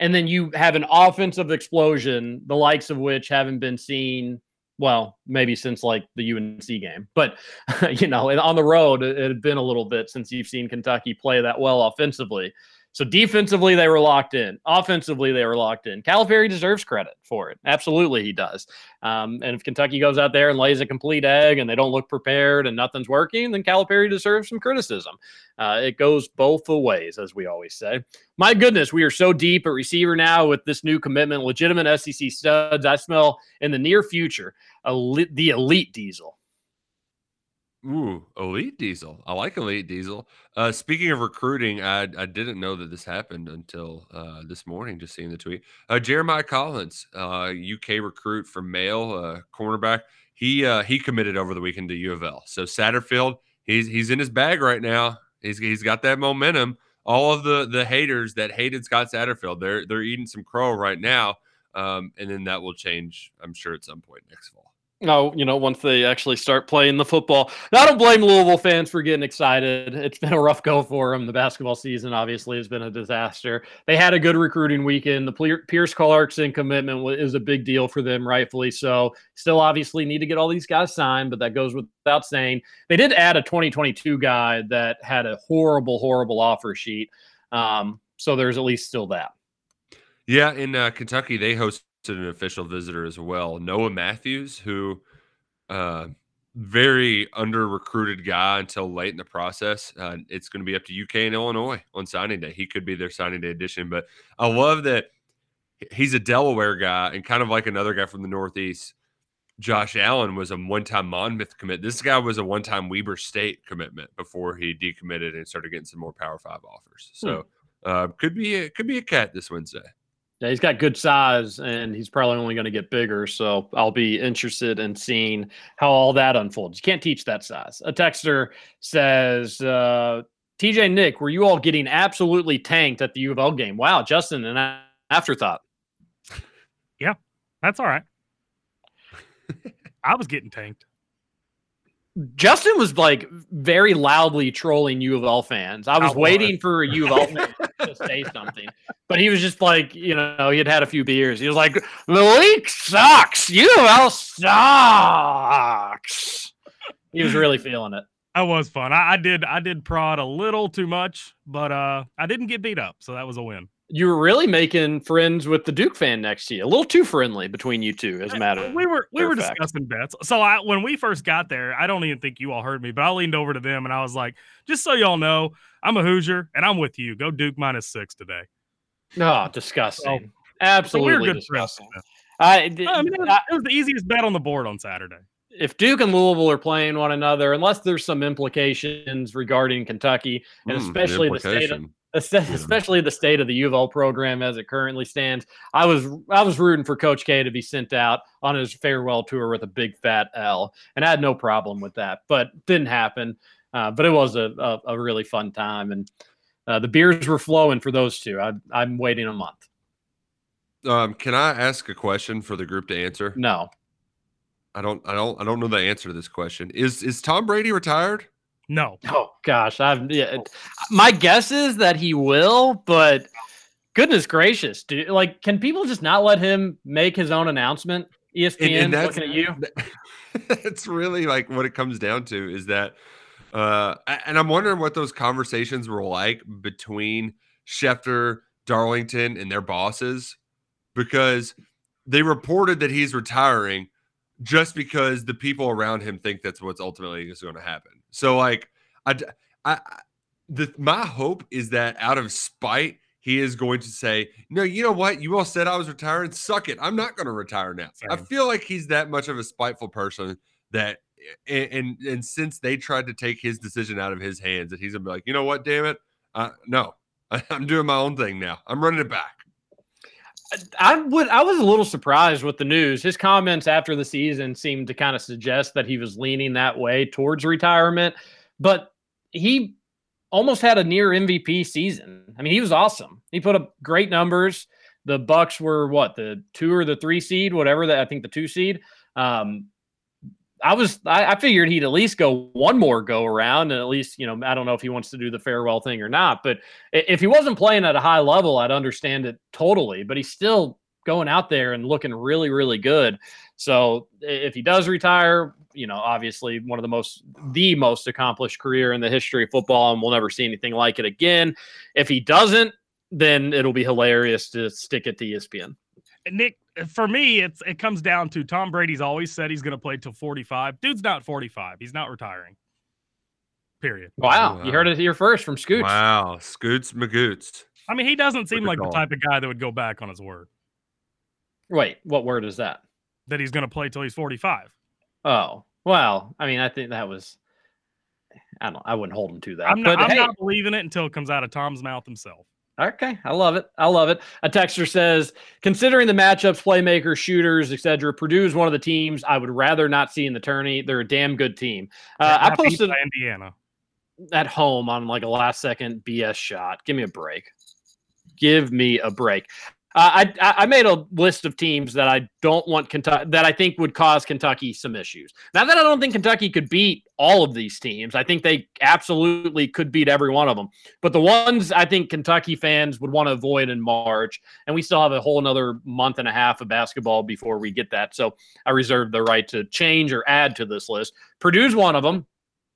And then you have an offensive explosion, the likes of which haven't been seen, well, maybe since like the UNC game. But, you know, on the road, it, had been a little bit since you've seen Kentucky play that well offensively. So defensively, they were locked in. Offensively, they were locked in. Calipari deserves credit for it. Absolutely, he does. Um, and if Kentucky goes out there and lays a complete egg and they don't look prepared and nothing's working, then Calipari deserves some criticism. Uh, it goes both ways, as we always say. My goodness, we are so deep at receiver now with this new commitment, legitimate SEC studs. I smell in the near future li- the elite diesel. Ooh, Elite Diesel. I like Elite Diesel. Uh, speaking of recruiting, I, I didn't know that this happened until uh, this morning, just seeing the tweet. Uh, Jeremiah Collins, uh, UK recruit from Male, uh, cornerback. He uh, he committed over the weekend to U of L. So Satterfield, he's he's in his bag right now. He's he's got that momentum. All of the the haters that hated Scott Satterfield, they're they're eating some crow right now. Um, and then that will change, I'm sure, at some point next fall. Oh, you know, once they actually start playing the football. I don't blame Louisville fans for getting excited. It's been a rough go for them. The basketball season obviously has been a disaster. They had a good recruiting weekend. The Pierce Clarkson commitment is a big deal for them, rightfully so. Still, obviously, need to get all these guys signed, but that goes without saying. They did add a 2022 guy that had a horrible, horrible offer sheet. Um, so there's at least still that. Yeah, in uh, Kentucky, they hosted an official visitor as well, Noah Matthews, who uh, very under recruited guy until late in the process. Uh, it's going to be up to UK and Illinois on signing day. He could be their signing day addition, but I love that he's a Delaware guy and kind of like another guy from the Northeast. Josh Allen was a one-time Monmouth commit. This guy was a one-time Weber State commitment before he decommitted and started getting some more Power Five offers. So uh, could be a, could be a cat this Wednesday. Yeah, he's got good size and he's probably only going to get bigger. So I'll be interested in seeing how all that unfolds. You can't teach that size. A texter says, uh, TJ Nick, were you all getting absolutely tanked at the U of L game? Wow, Justin, an afterthought. Yeah, that's all right. I was getting tanked. Justin was like very loudly trolling U of L fans. I was I waiting for a U of L to say something, but he was just like, you know, he had had a few beers. He was like, "The league sucks. U of L sucks." He was really feeling it. That was fun. I, I did I did prod a little too much, but uh I didn't get beat up, so that was a win. You were really making friends with the Duke fan next to you. A little too friendly between you two, as a matter. We were we were fact. discussing bets. So I when we first got there, I don't even think you all heard me, but I leaned over to them and I was like, just so y'all know, I'm a Hoosier and I'm with you. Go Duke minus six today. No, disgusting. So we Absolutely were good friends. disgusting. I, I mean, it was, it was the easiest bet on the board on Saturday. if Duke and Louisville are playing one another, unless there's some implications regarding Kentucky, and Mm, especially the, state of implication. es- especially the state of the U of L program as it currently stands, I was I was rooting for Coach K to be sent out on his farewell tour with a big fat L, and I had no problem with that, but didn't happen. Uh, but it was a, a, a really fun time, and uh, the beers were flowing for those two. I, I'm waiting a month. Um, can I ask a question for the group to answer? No, I don't. I don't. I don't know the answer to this question. Is is Tom Brady retired? No. Oh gosh, I've yeah, my guess is that he will, but goodness gracious, dude! Like, can people just not let him make his own announcement? ESPN and that's- looking at you. It's really like what it comes down to is that, uh, and I'm wondering what those conversations were like between Schefter, Darlington, and their bosses, because they reported that he's retiring just because the people around him think that's what's ultimately is going to happen. So, like, I, I, the my hope is that out of spite. He is going to say, No, you know what? You all said I was retiring. Suck it. I'm not going to retire now. I feel like he's that much of a spiteful person that and, and and since they tried to take his decision out of his hands, that he's gonna be like, you know what, damn it, uh, no, I'm doing my own thing now. I'm running it back. I would. I was a little surprised with the news. His comments after the season seemed to kind of suggest that he was leaning that way towards retirement, but he almost had a near MVP season. I mean, he was awesome. He put up great numbers. The Bucks were what the two or the three seed, whatever that I think the two seed. Um, I was I, I figured he'd at least go one more go around and at least you know I don't know if he wants to do the farewell thing or not, but if he wasn't playing at a high level, I'd understand it totally. But he's still going out there and looking really really good. So if he does retire, you know, obviously one of the most the most accomplished career in the history of football, and we'll never see anything like it again. If he doesn't, then it'll be hilarious to stick it to ESPN. Nick, for me, it's it comes down to Tom Brady's always said he's going to play till 45. Dude's not 45. He's not retiring. Period. Wow, you heard it here first from Scoots. Wow, Scoots Magoots. I mean, he doesn't seem the like the type of guy that would go back on his word Wait, what word is that? that he's going to play till he's 45. Oh, well, I mean, I think that was. I don't. I wouldn't hold him to that. I'm not. but I'm hey, not believing it until it comes out of Tom's mouth himself. Okay, I love it. I love it. A texter says, considering the matchups, playmakers, shooters, etc., Purdue is one of the teams I would rather not see in the tourney. They're a damn good team. Uh, I posted Indiana. at home on like a last second BS shot. Give me a break. Give me a break. Uh, I I made a list of teams that I don't want Kentucky that I think would cause Kentucky some issues. Now that I don't think Kentucky could beat all of these teams, I think they absolutely could beat every one of them. But the ones I think Kentucky fans would want to avoid in March, and we still have a whole another month and a half of basketball before we get that. So I reserve the right to change or add to this list. Purdue's one of them.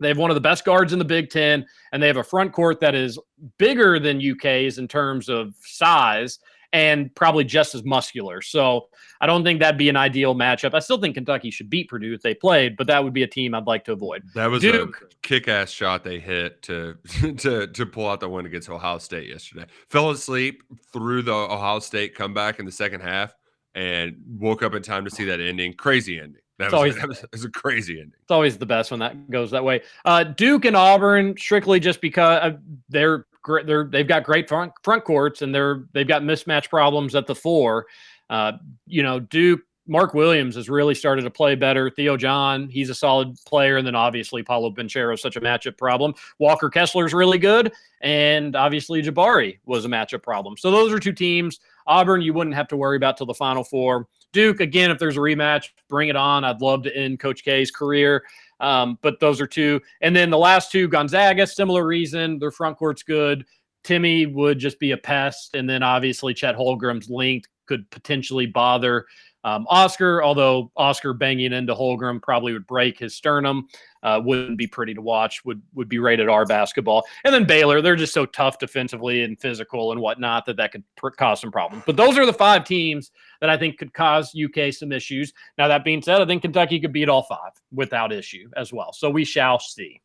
They have one of the best guards in the Big Ten, and they have a front court that is bigger than UK's in terms of size and probably just as muscular. So I don't think that'd be an ideal matchup. I still think Kentucky should beat Purdue if they played, but that would be a team I'd like to avoid. That was Duke. a kick-ass shot they hit to to to pull out the win against Ohio State yesterday. Fell asleep through the Ohio State comeback in the second half and woke up in time to see that ending. Crazy ending. That It's was, always- that was, was a crazy ending. It's always the best when that goes that way. Uh, Duke and Auburn, strictly just because uh, they're great. They're they've got great front front courts and they're they've got mismatch problems at the four. Uh, you know, Duke. Mark Williams has really started to play better. Theo John, he's a solid player, and then obviously Paolo Banchero is such a matchup problem. Walker Kessler's really good, and obviously Jabari was a matchup problem. So those are two teams. Auburn, you wouldn't have to worry about till the Final Four. Duke, again, if there's a rematch, bring it on. I'd love to end Coach K's career. Um, but those are two. And then the last two, Gonzaga, similar reason. Their front court's good. Timmy would just be a pest. And then obviously Chet Holmgren's linked could potentially bother um, Oscar, although Oscar banging into Holmgren probably would break his sternum. Uh, wouldn't be pretty to watch. Would would be rated R basketball. And then Baylor, they're just so tough defensively and physical and whatnot that that could pr- cause some problems. But those are the five teams that I think could cause UK some issues. Now that being said, I think Kentucky could beat all five without issue as well. So we shall see.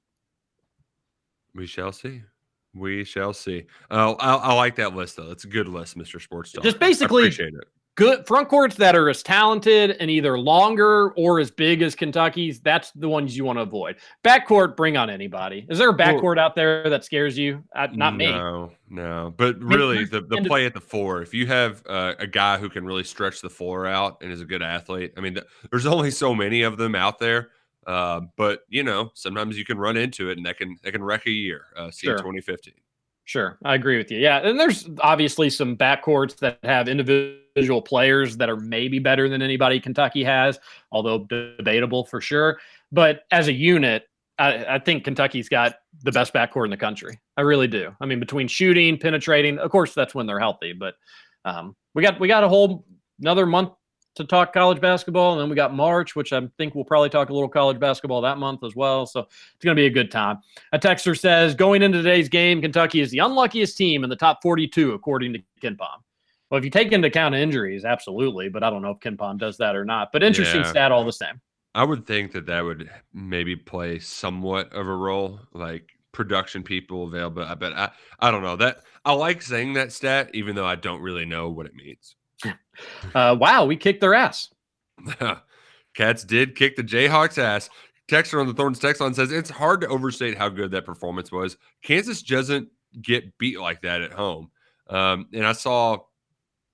We shall see. We shall see. Uh, I, I like that list though. It's a good list, Mr. Sports Talk. Just I basically- appreciate it. Good front courts that are as talented and either longer or as big as Kentucky's. That's the ones you want to avoid. Backcourt, bring on anybody. Is there a backcourt out there that scares you? Uh, not me. No, no. But really, the, the play at the four, if you have uh, a guy who can really stretch the floor out and is a good athlete, I mean, th- there's only so many of them out there. Uh, but you know, sometimes you can run into it, and that can that can wreck a year. Uh, see Sure. 2015. Sure, I agree with you. Yeah, and there's obviously some backcourts that have individual players that are maybe better than anybody Kentucky has, although debatable for sure. But as a unit, I, I think Kentucky's got the best backcourt in the country. I really do. I mean, between shooting, penetrating, of course, that's when they're healthy. But um, we got we got a whole another month to talk college basketball, and then we got March, which I think we'll probably talk a little college basketball that month as well. So it's going to be a good time. A texter says going into today's game, Kentucky is the unluckiest team in the top 42 according to KenPom. Well, if you take into account injuries, absolutely, but I don't know if KenPom does that or not. But interesting Yeah. stat all the same. I would think that that would maybe play somewhat of a role, like production people available. I bet I, I don't know that I like saying that stat, even though I don't really know what it means. Uh, wow, we kicked their ass. Cats did kick the Jayhawks ass. Texter on the Thorns text line says it's hard to overstate how good that performance was. Kansas doesn't get beat like that at home. Um, and I saw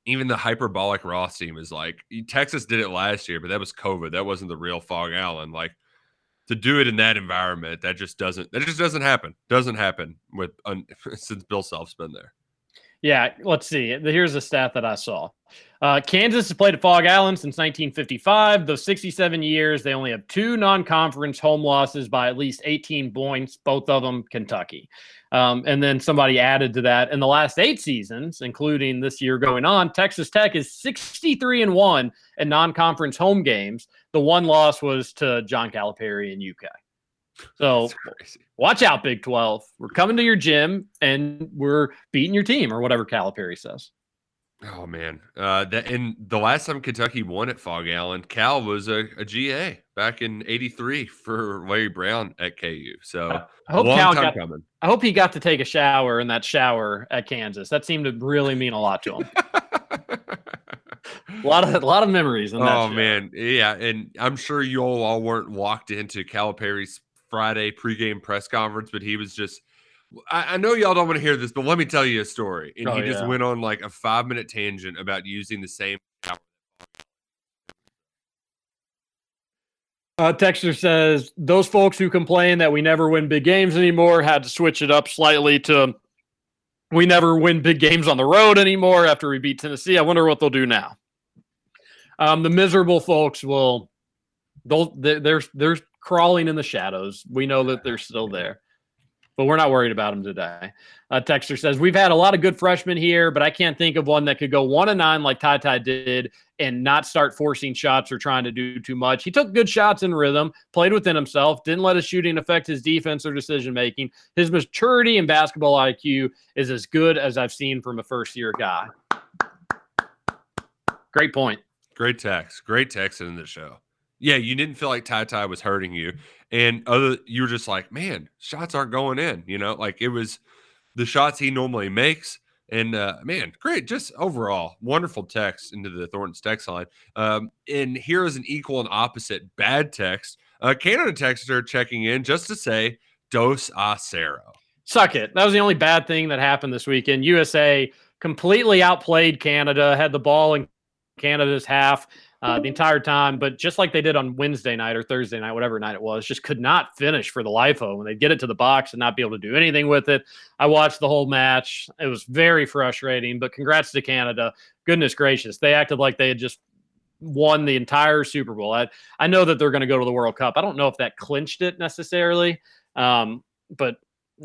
even the hyperbolic Ross team is like Texas did it last year, but that was COVID. That wasn't the real Phog Allen. Like to do it in that environment, that just doesn't that just doesn't happen. Doesn't happen with un, since Bill Self's been there. Yeah, let's see. Here's a stat that I saw. Uh, Kansas has played at Phog Allen since 1955. Those 67 years, they only have two non-conference home losses by at least 18 points. Both of them Kentucky. Um, and then somebody added to that in the last eight seasons, including this year going on. Texas Tech is 63 and one in non-conference home games. The one loss was to John Calipari in UK. So watch out, Big 12. We're coming to your gym and we're beating your team or whatever Calipari says. Oh man, uh, that and the last time Kentucky won at Phog Allen, Cal was a, a GA back in '83 for Larry Brown at KU. So I hope Cal got, coming. I hope he got to take a shower in that shower at Kansas. That seemed to really mean a lot to him. a lot of a lot of memories in that. Oh shower. man, yeah, and I'm sure you all, all weren't walked into Calipari's Friday pregame press conference, but he was just. I, I know y'all don't want to hear this, but let me tell you a story. And Oh, he just yeah. went on like a five minute tangent about using the same. Uh, Texter says those folks who complain that we never win big games anymore had to switch it up slightly to we never win big games on the road anymore after we beat Tennessee. I wonder what they'll do now. Um, the miserable folks will they'll they're, they're they're crawling in the shadows. We know that they're still there, but we're not worried about him today. Uh, Texter says we've had a lot of good freshmen here, but I can't think of one that could go one and nine like Ty Ty did and not start forcing shots or trying to do too much. He took good shots in rhythm, played within himself, didn't let his shooting affect his defense or decision making. His maturity and basketball IQ is as good as I've seen from a first year guy. Great point. Great text. Great text in the show. Yeah, you didn't feel like Ty Ty was hurting you. And other you were just like, man, shots aren't going in. You know, like it was the shots he normally makes. And uh, man, great. Just overall, wonderful text into the Thornton's text line. Um, and here is an equal and opposite bad text. Uh, Canada texter checking in just to say, dos a. Suck it. That was the only bad thing that happened this weekend. USA completely outplayed Canada, had the ball in Canada's half uh, the entire time, but just like they did on Wednesday night or Thursday night, whatever night it was, just could not finish for the life of them. They'd get it to the box and not be able to do anything with it. I watched the whole match. It was very frustrating, but congrats to Canada. Goodness gracious. They acted like they had just won the entire Super Bowl. I, I know that they're going to go to the World Cup. I don't know if that clinched it necessarily, um, but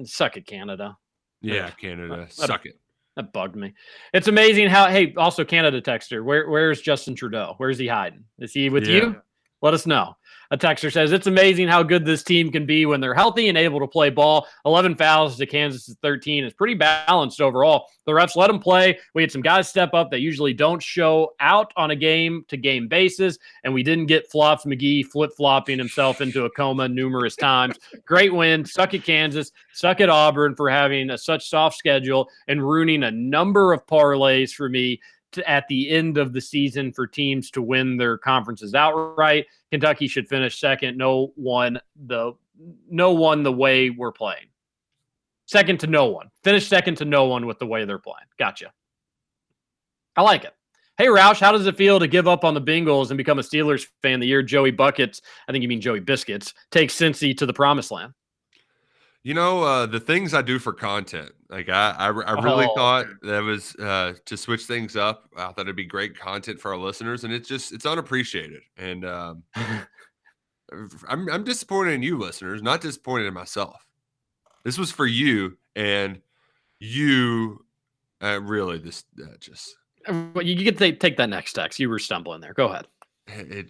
suck it, Canada. Yeah, Canada, suck it. That bugged me. It's amazing how. Hey, also Canada texter. Where where's Justin Trudeau? Where's he hiding? Is he with Yeah. you? Let us know. A texter says it's amazing how good this team can be when they're healthy and able to play ball. 11 fouls to Kansas' 13 is pretty balanced overall. The refs let them play. We had some guys step up that usually don't show out on a game to game basis, and we didn't get Flops McGee flip flopping himself into a coma numerous times. Great win. Suck at Kansas. Suck at Auburn for having a such soft schedule and ruining a number of parlays for me at the end of the season for teams to win their conferences outright. Kentucky should finish second. No one the no one the way we're playing. Second to no one. Finish second to no one with the way they're playing. Gotcha. I like it. Hey Roush, how does it feel to give up on the Bengals and become a Steelers fan the year Joey Buckets, I think you mean Joey Biscuits, takes Cincy to the promised land? You know, uh, the things I do for content. Like I, I, I really Oh. thought that was uh, to switch things up. I thought it'd be great content for our listeners, and it's just it's unappreciated. And um, I'm I'm disappointed in you, listeners. Not disappointed in myself. This was for you, and you uh, really this uh, just. Well, you get to take, take that next text. You were stumbling there. Go ahead. It,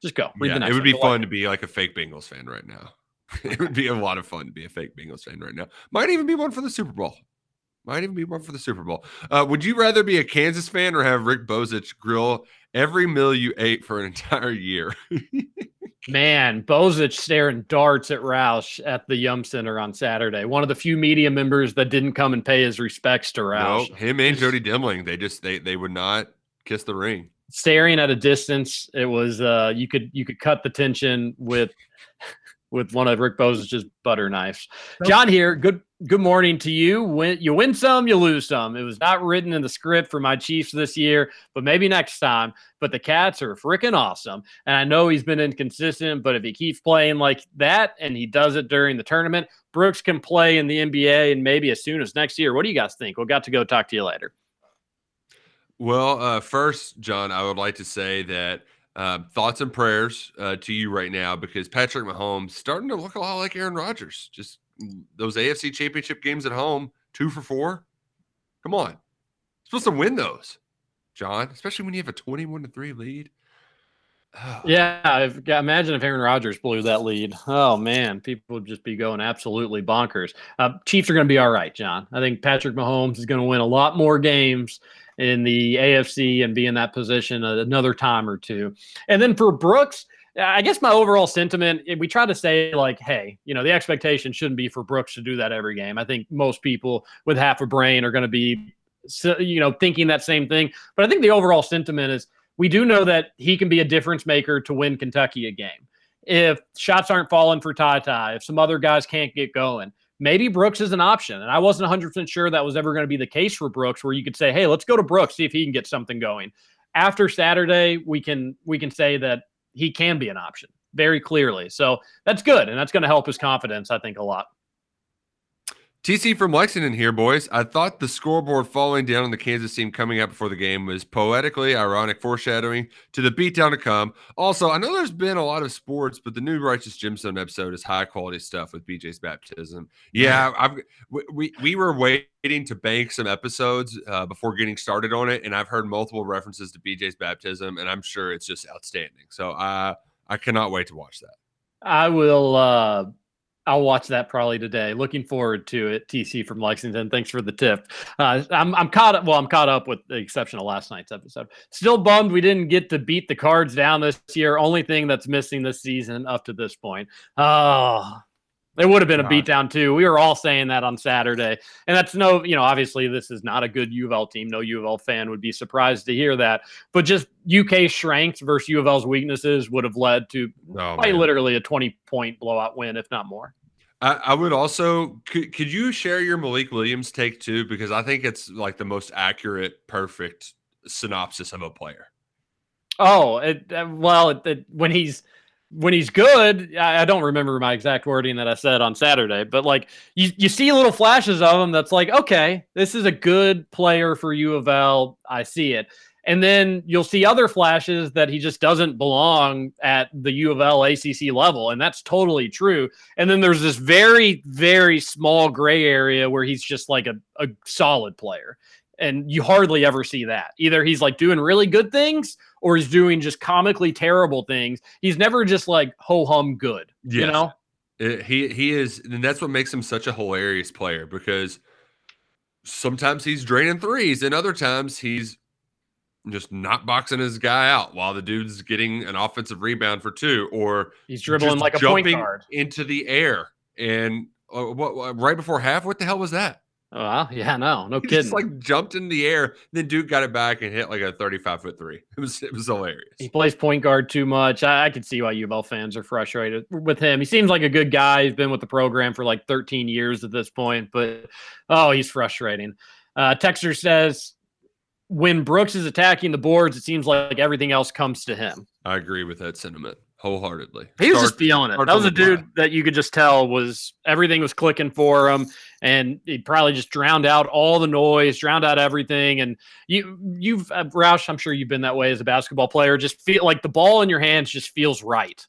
Just go. Yeah, it would one. be Go fun to be like a fake Bengals fan right now. it would be a lot of fun to be a fake Bengals fan right now. Might even be one for the Super Bowl. Might even be one for the Super Bowl. Uh, would you rather be a Kansas fan or have Rick Bozich grill every meal you ate for an entire year? Man, Bozich staring darts at Roush at the Yum Center on Saturday. One of the few media members that didn't come and pay his respects to no, Roush. him and Jody Demling, they just they they would not kiss the ring. Staring at a distance, it was uh you could you could cut the tension with with one of Rick Bozich's butter knives. John here, good good morning to you. Win you win some, you lose some. It was not written in the script for my Chiefs this year, but maybe next time. But the Cats are freaking awesome. And I know he's been inconsistent, but if he keeps playing like that and he does it during the tournament, Brooks can play in the NBA and maybe as soon as next year. What do you guys think? We'll got to go talk to you later. Well, uh, first, John, I would like to say that uh, thoughts and prayers uh, to you right now because Patrick Mahomes starting to look a lot like Aaron Rodgers. Just those AFC Championship games at home, two for four. Come on, You're supposed to win those, John. Especially when you have a twenty-one to three lead. Yeah, I've, got- imagine if Aaron Rodgers blew that lead. Oh man, people would just be going absolutely bonkers. Uh, Chiefs are going to be all right, John. I think Patrick Mahomes is going to win a lot more games in the AFC and be in that position another time or two. And then for Brooks, I guess my overall sentiment, eh, we try to say like, hey, you know, the expectation shouldn't be for Brooks to do that every game. I think most people with half a brain are going to be, you know, thinking that same thing. But I think the overall sentiment is we do know that he can be a difference maker to win Kentucky a game. If shots aren't falling for Ty Ty, if some other guys can't get going, maybe Brooks is an option. And I wasn't 100% sure that was ever going to be the case for Brooks, where you could say, hey, let's go to Brooks, see if he can get something going. After Saturday, we can we can say that he can be an option very clearly. So that's good. And that's going to help his confidence, I think, a lot. TC from Lexington here, boys. I thought the scoreboard falling down on the Kansas team coming out before the game was poetically ironic foreshadowing to the beatdown to come. Also, I know there's been a lot of sports, but the new Righteous Gemstone episode is high quality stuff with BJ's baptism. Yeah, I've we we, we were waiting to bank some episodes uh, before getting started on it, and I've heard multiple references to BJ's baptism, and I'm sure it's just outstanding. So I I cannot wait to watch that. I will uh I'll watch that probably today. Looking forward to it. TC from Lexington. Thanks for the tip. Uh, I'm I'm caught up. Well, I'm caught up with the exception of last night's episode. Still bummed we didn't get to beat the Cards down this year. Only thing that's missing this season up to this point. Oh, there would have been a God. beatdown too. We were all saying that on Saturday, and that's no. You know, obviously this is not a good U of L team. No U of L fan would be surprised to hear that. But just UK strengths versus U of L's weaknesses would have led to Oh, quite literally a 20 point blowout win, if not more. I, I would also could, could you share your Malik Williams take too because I think it's like the most accurate, perfect synopsis of a player. Oh, it, uh, well, it, it, when he's when he's good, I, I don't remember my exact wording that I said on Saturday, but like you, you see little flashes of him that's like, okay, this is a good player for U of L. I see it. And then you'll see other flashes that he just doesn't belong at the U of L ACC level. And that's totally true. And then there's this very, very small gray area where he's just like a, a solid player. And you hardly ever see that. Either he's like doing really good things or he's doing just comically terrible things. He's never just like ho hum good. You know? It- he he is, and that's what makes him such a hilarious player because sometimes he's draining threes, and other times he's just not boxing his guy out while the dude's getting an offensive rebound for two, or He's dribbling like a point guard. into the air. And uh, what, what right before half, what the hell was that? Oh, well, yeah, no, no He kidding. just like jumped in the air, then Duke got it back and hit like a 35 foot three. It was it was hilarious. He plays point guard too much. I, I can see why U of L fans are frustrated with him. He seems like a good guy. He's been with the program for like 13 years at this point, but oh, he's frustrating. Uh, Texter says when Brooks is attacking the boards, it seems like everything else comes to him. I agree with that sentiment wholeheartedly. He was Start- just feeling it. That was a dude that you could just tell was everything was clicking for him, and he probably just drowned out all the noise, drowned out everything. And you, you've uh, Roush, I'm sure you've been that way as a basketball player. Just feel like the ball in your hands just feels right,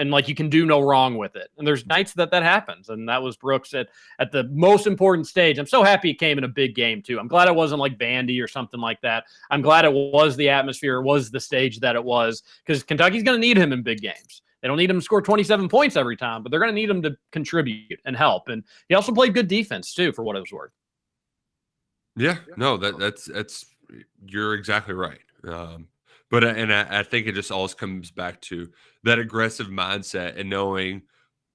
and like you can do no wrong with it. And there's nights that that happens, and that was Brooks at at the most important stage. I'm so happy it came in a big game too. I'm glad it wasn't like Vandy or something like that. I'm glad it was the atmosphere, it was the stage that it was because Kentucky's going to need him in big games. They don't need him to score 27 points every time, but they're going to need him to contribute and help. And he also played good defense too, for what it was worth. Yeah, no, that that's that's you're exactly right. Um, but uh, and I, I think it just always comes back to that aggressive mindset and knowing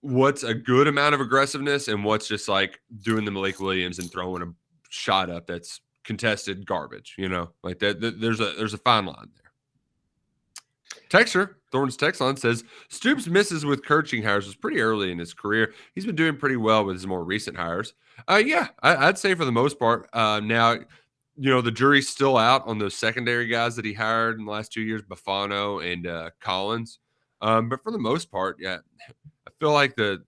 what's a good amount of aggressiveness and what's just like doing the Malik Williams and throwing a shot up that's contested garbage. You know, like that. that there's a there's a fine line there. Texture Thorns text line says Stoops misses with coaching hires was pretty early in his career. He's been doing pretty well with his more recent hires. Uh, yeah, I, would say for the most part. Uh, now, you know, the jury's still out on those secondary guys that he hired in the last two years, Buffano and uh, Collins. Um, but for the most part, yeah, I feel like the,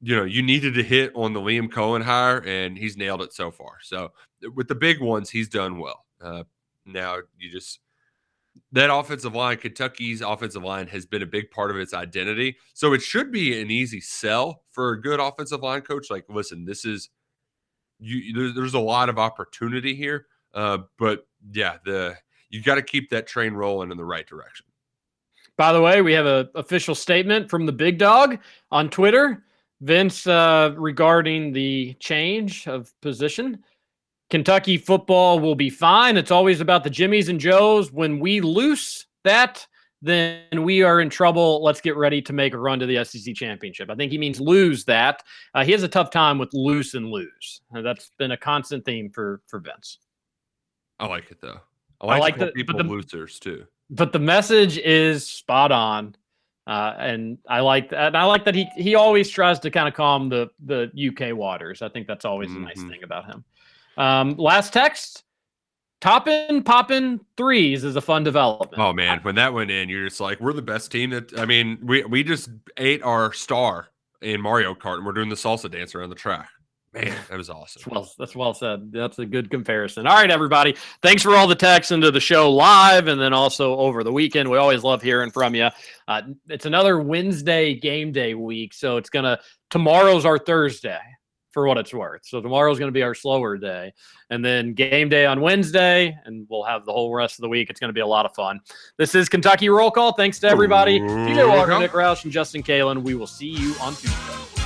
you know, you needed to hit on the Liam Coen hire, and he's nailed it so far. So with the big ones, he's done well. Uh, now you just that offensive line, Kentucky's offensive line has been a big part of its identity. So it should be an easy sell for a good offensive line coach. Like, listen, this is you. There's, there's a lot of opportunity here, uh, but yeah, the you got to keep that train rolling in the right direction. By the way, we have an official statement from the big dog on Twitter, Vince, uh, regarding the change of position. Kentucky football will be fine. It's always about the Jimmies and Joes. When we lose that, then we are in trouble. Let's get ready to make a run to the SEC championship. I think he means lose that. Uh, he has a tough time with loose and lose. Uh, that's been a constant theme for for Vince. I like it though. I like, I like the people the, losers too. But the message is spot on. Uh, and I like that. And I like that he he always tries to kind of calm the the UK waters. I think that's always mm-hmm. a nice thing about him. Um, last text. Toppin popping threes is a fun development. Oh man, when that went in, you're just like, we're the best team. That I mean, we we just ate our star in Mario Kart, and we're doing the salsa dance around the track. Man, that was awesome. That's well, that's well said. That's a good comparison. All right, everybody. Thanks for all the texts into the show live and then also over the weekend. We always love hearing from you. Uh, it's another Wednesday game day week, so it's gonna tomorrow's our Thursday for what it's worth. So tomorrow's going to be our slower day. And then game day on Wednesday, and we'll have the whole rest of the week. It's going to be a lot of fun. This is Kentucky Roll Call. Thanks to everybody. TJ Walker, Nick Roush, and Justin Kalen. We will see you on Tuesday.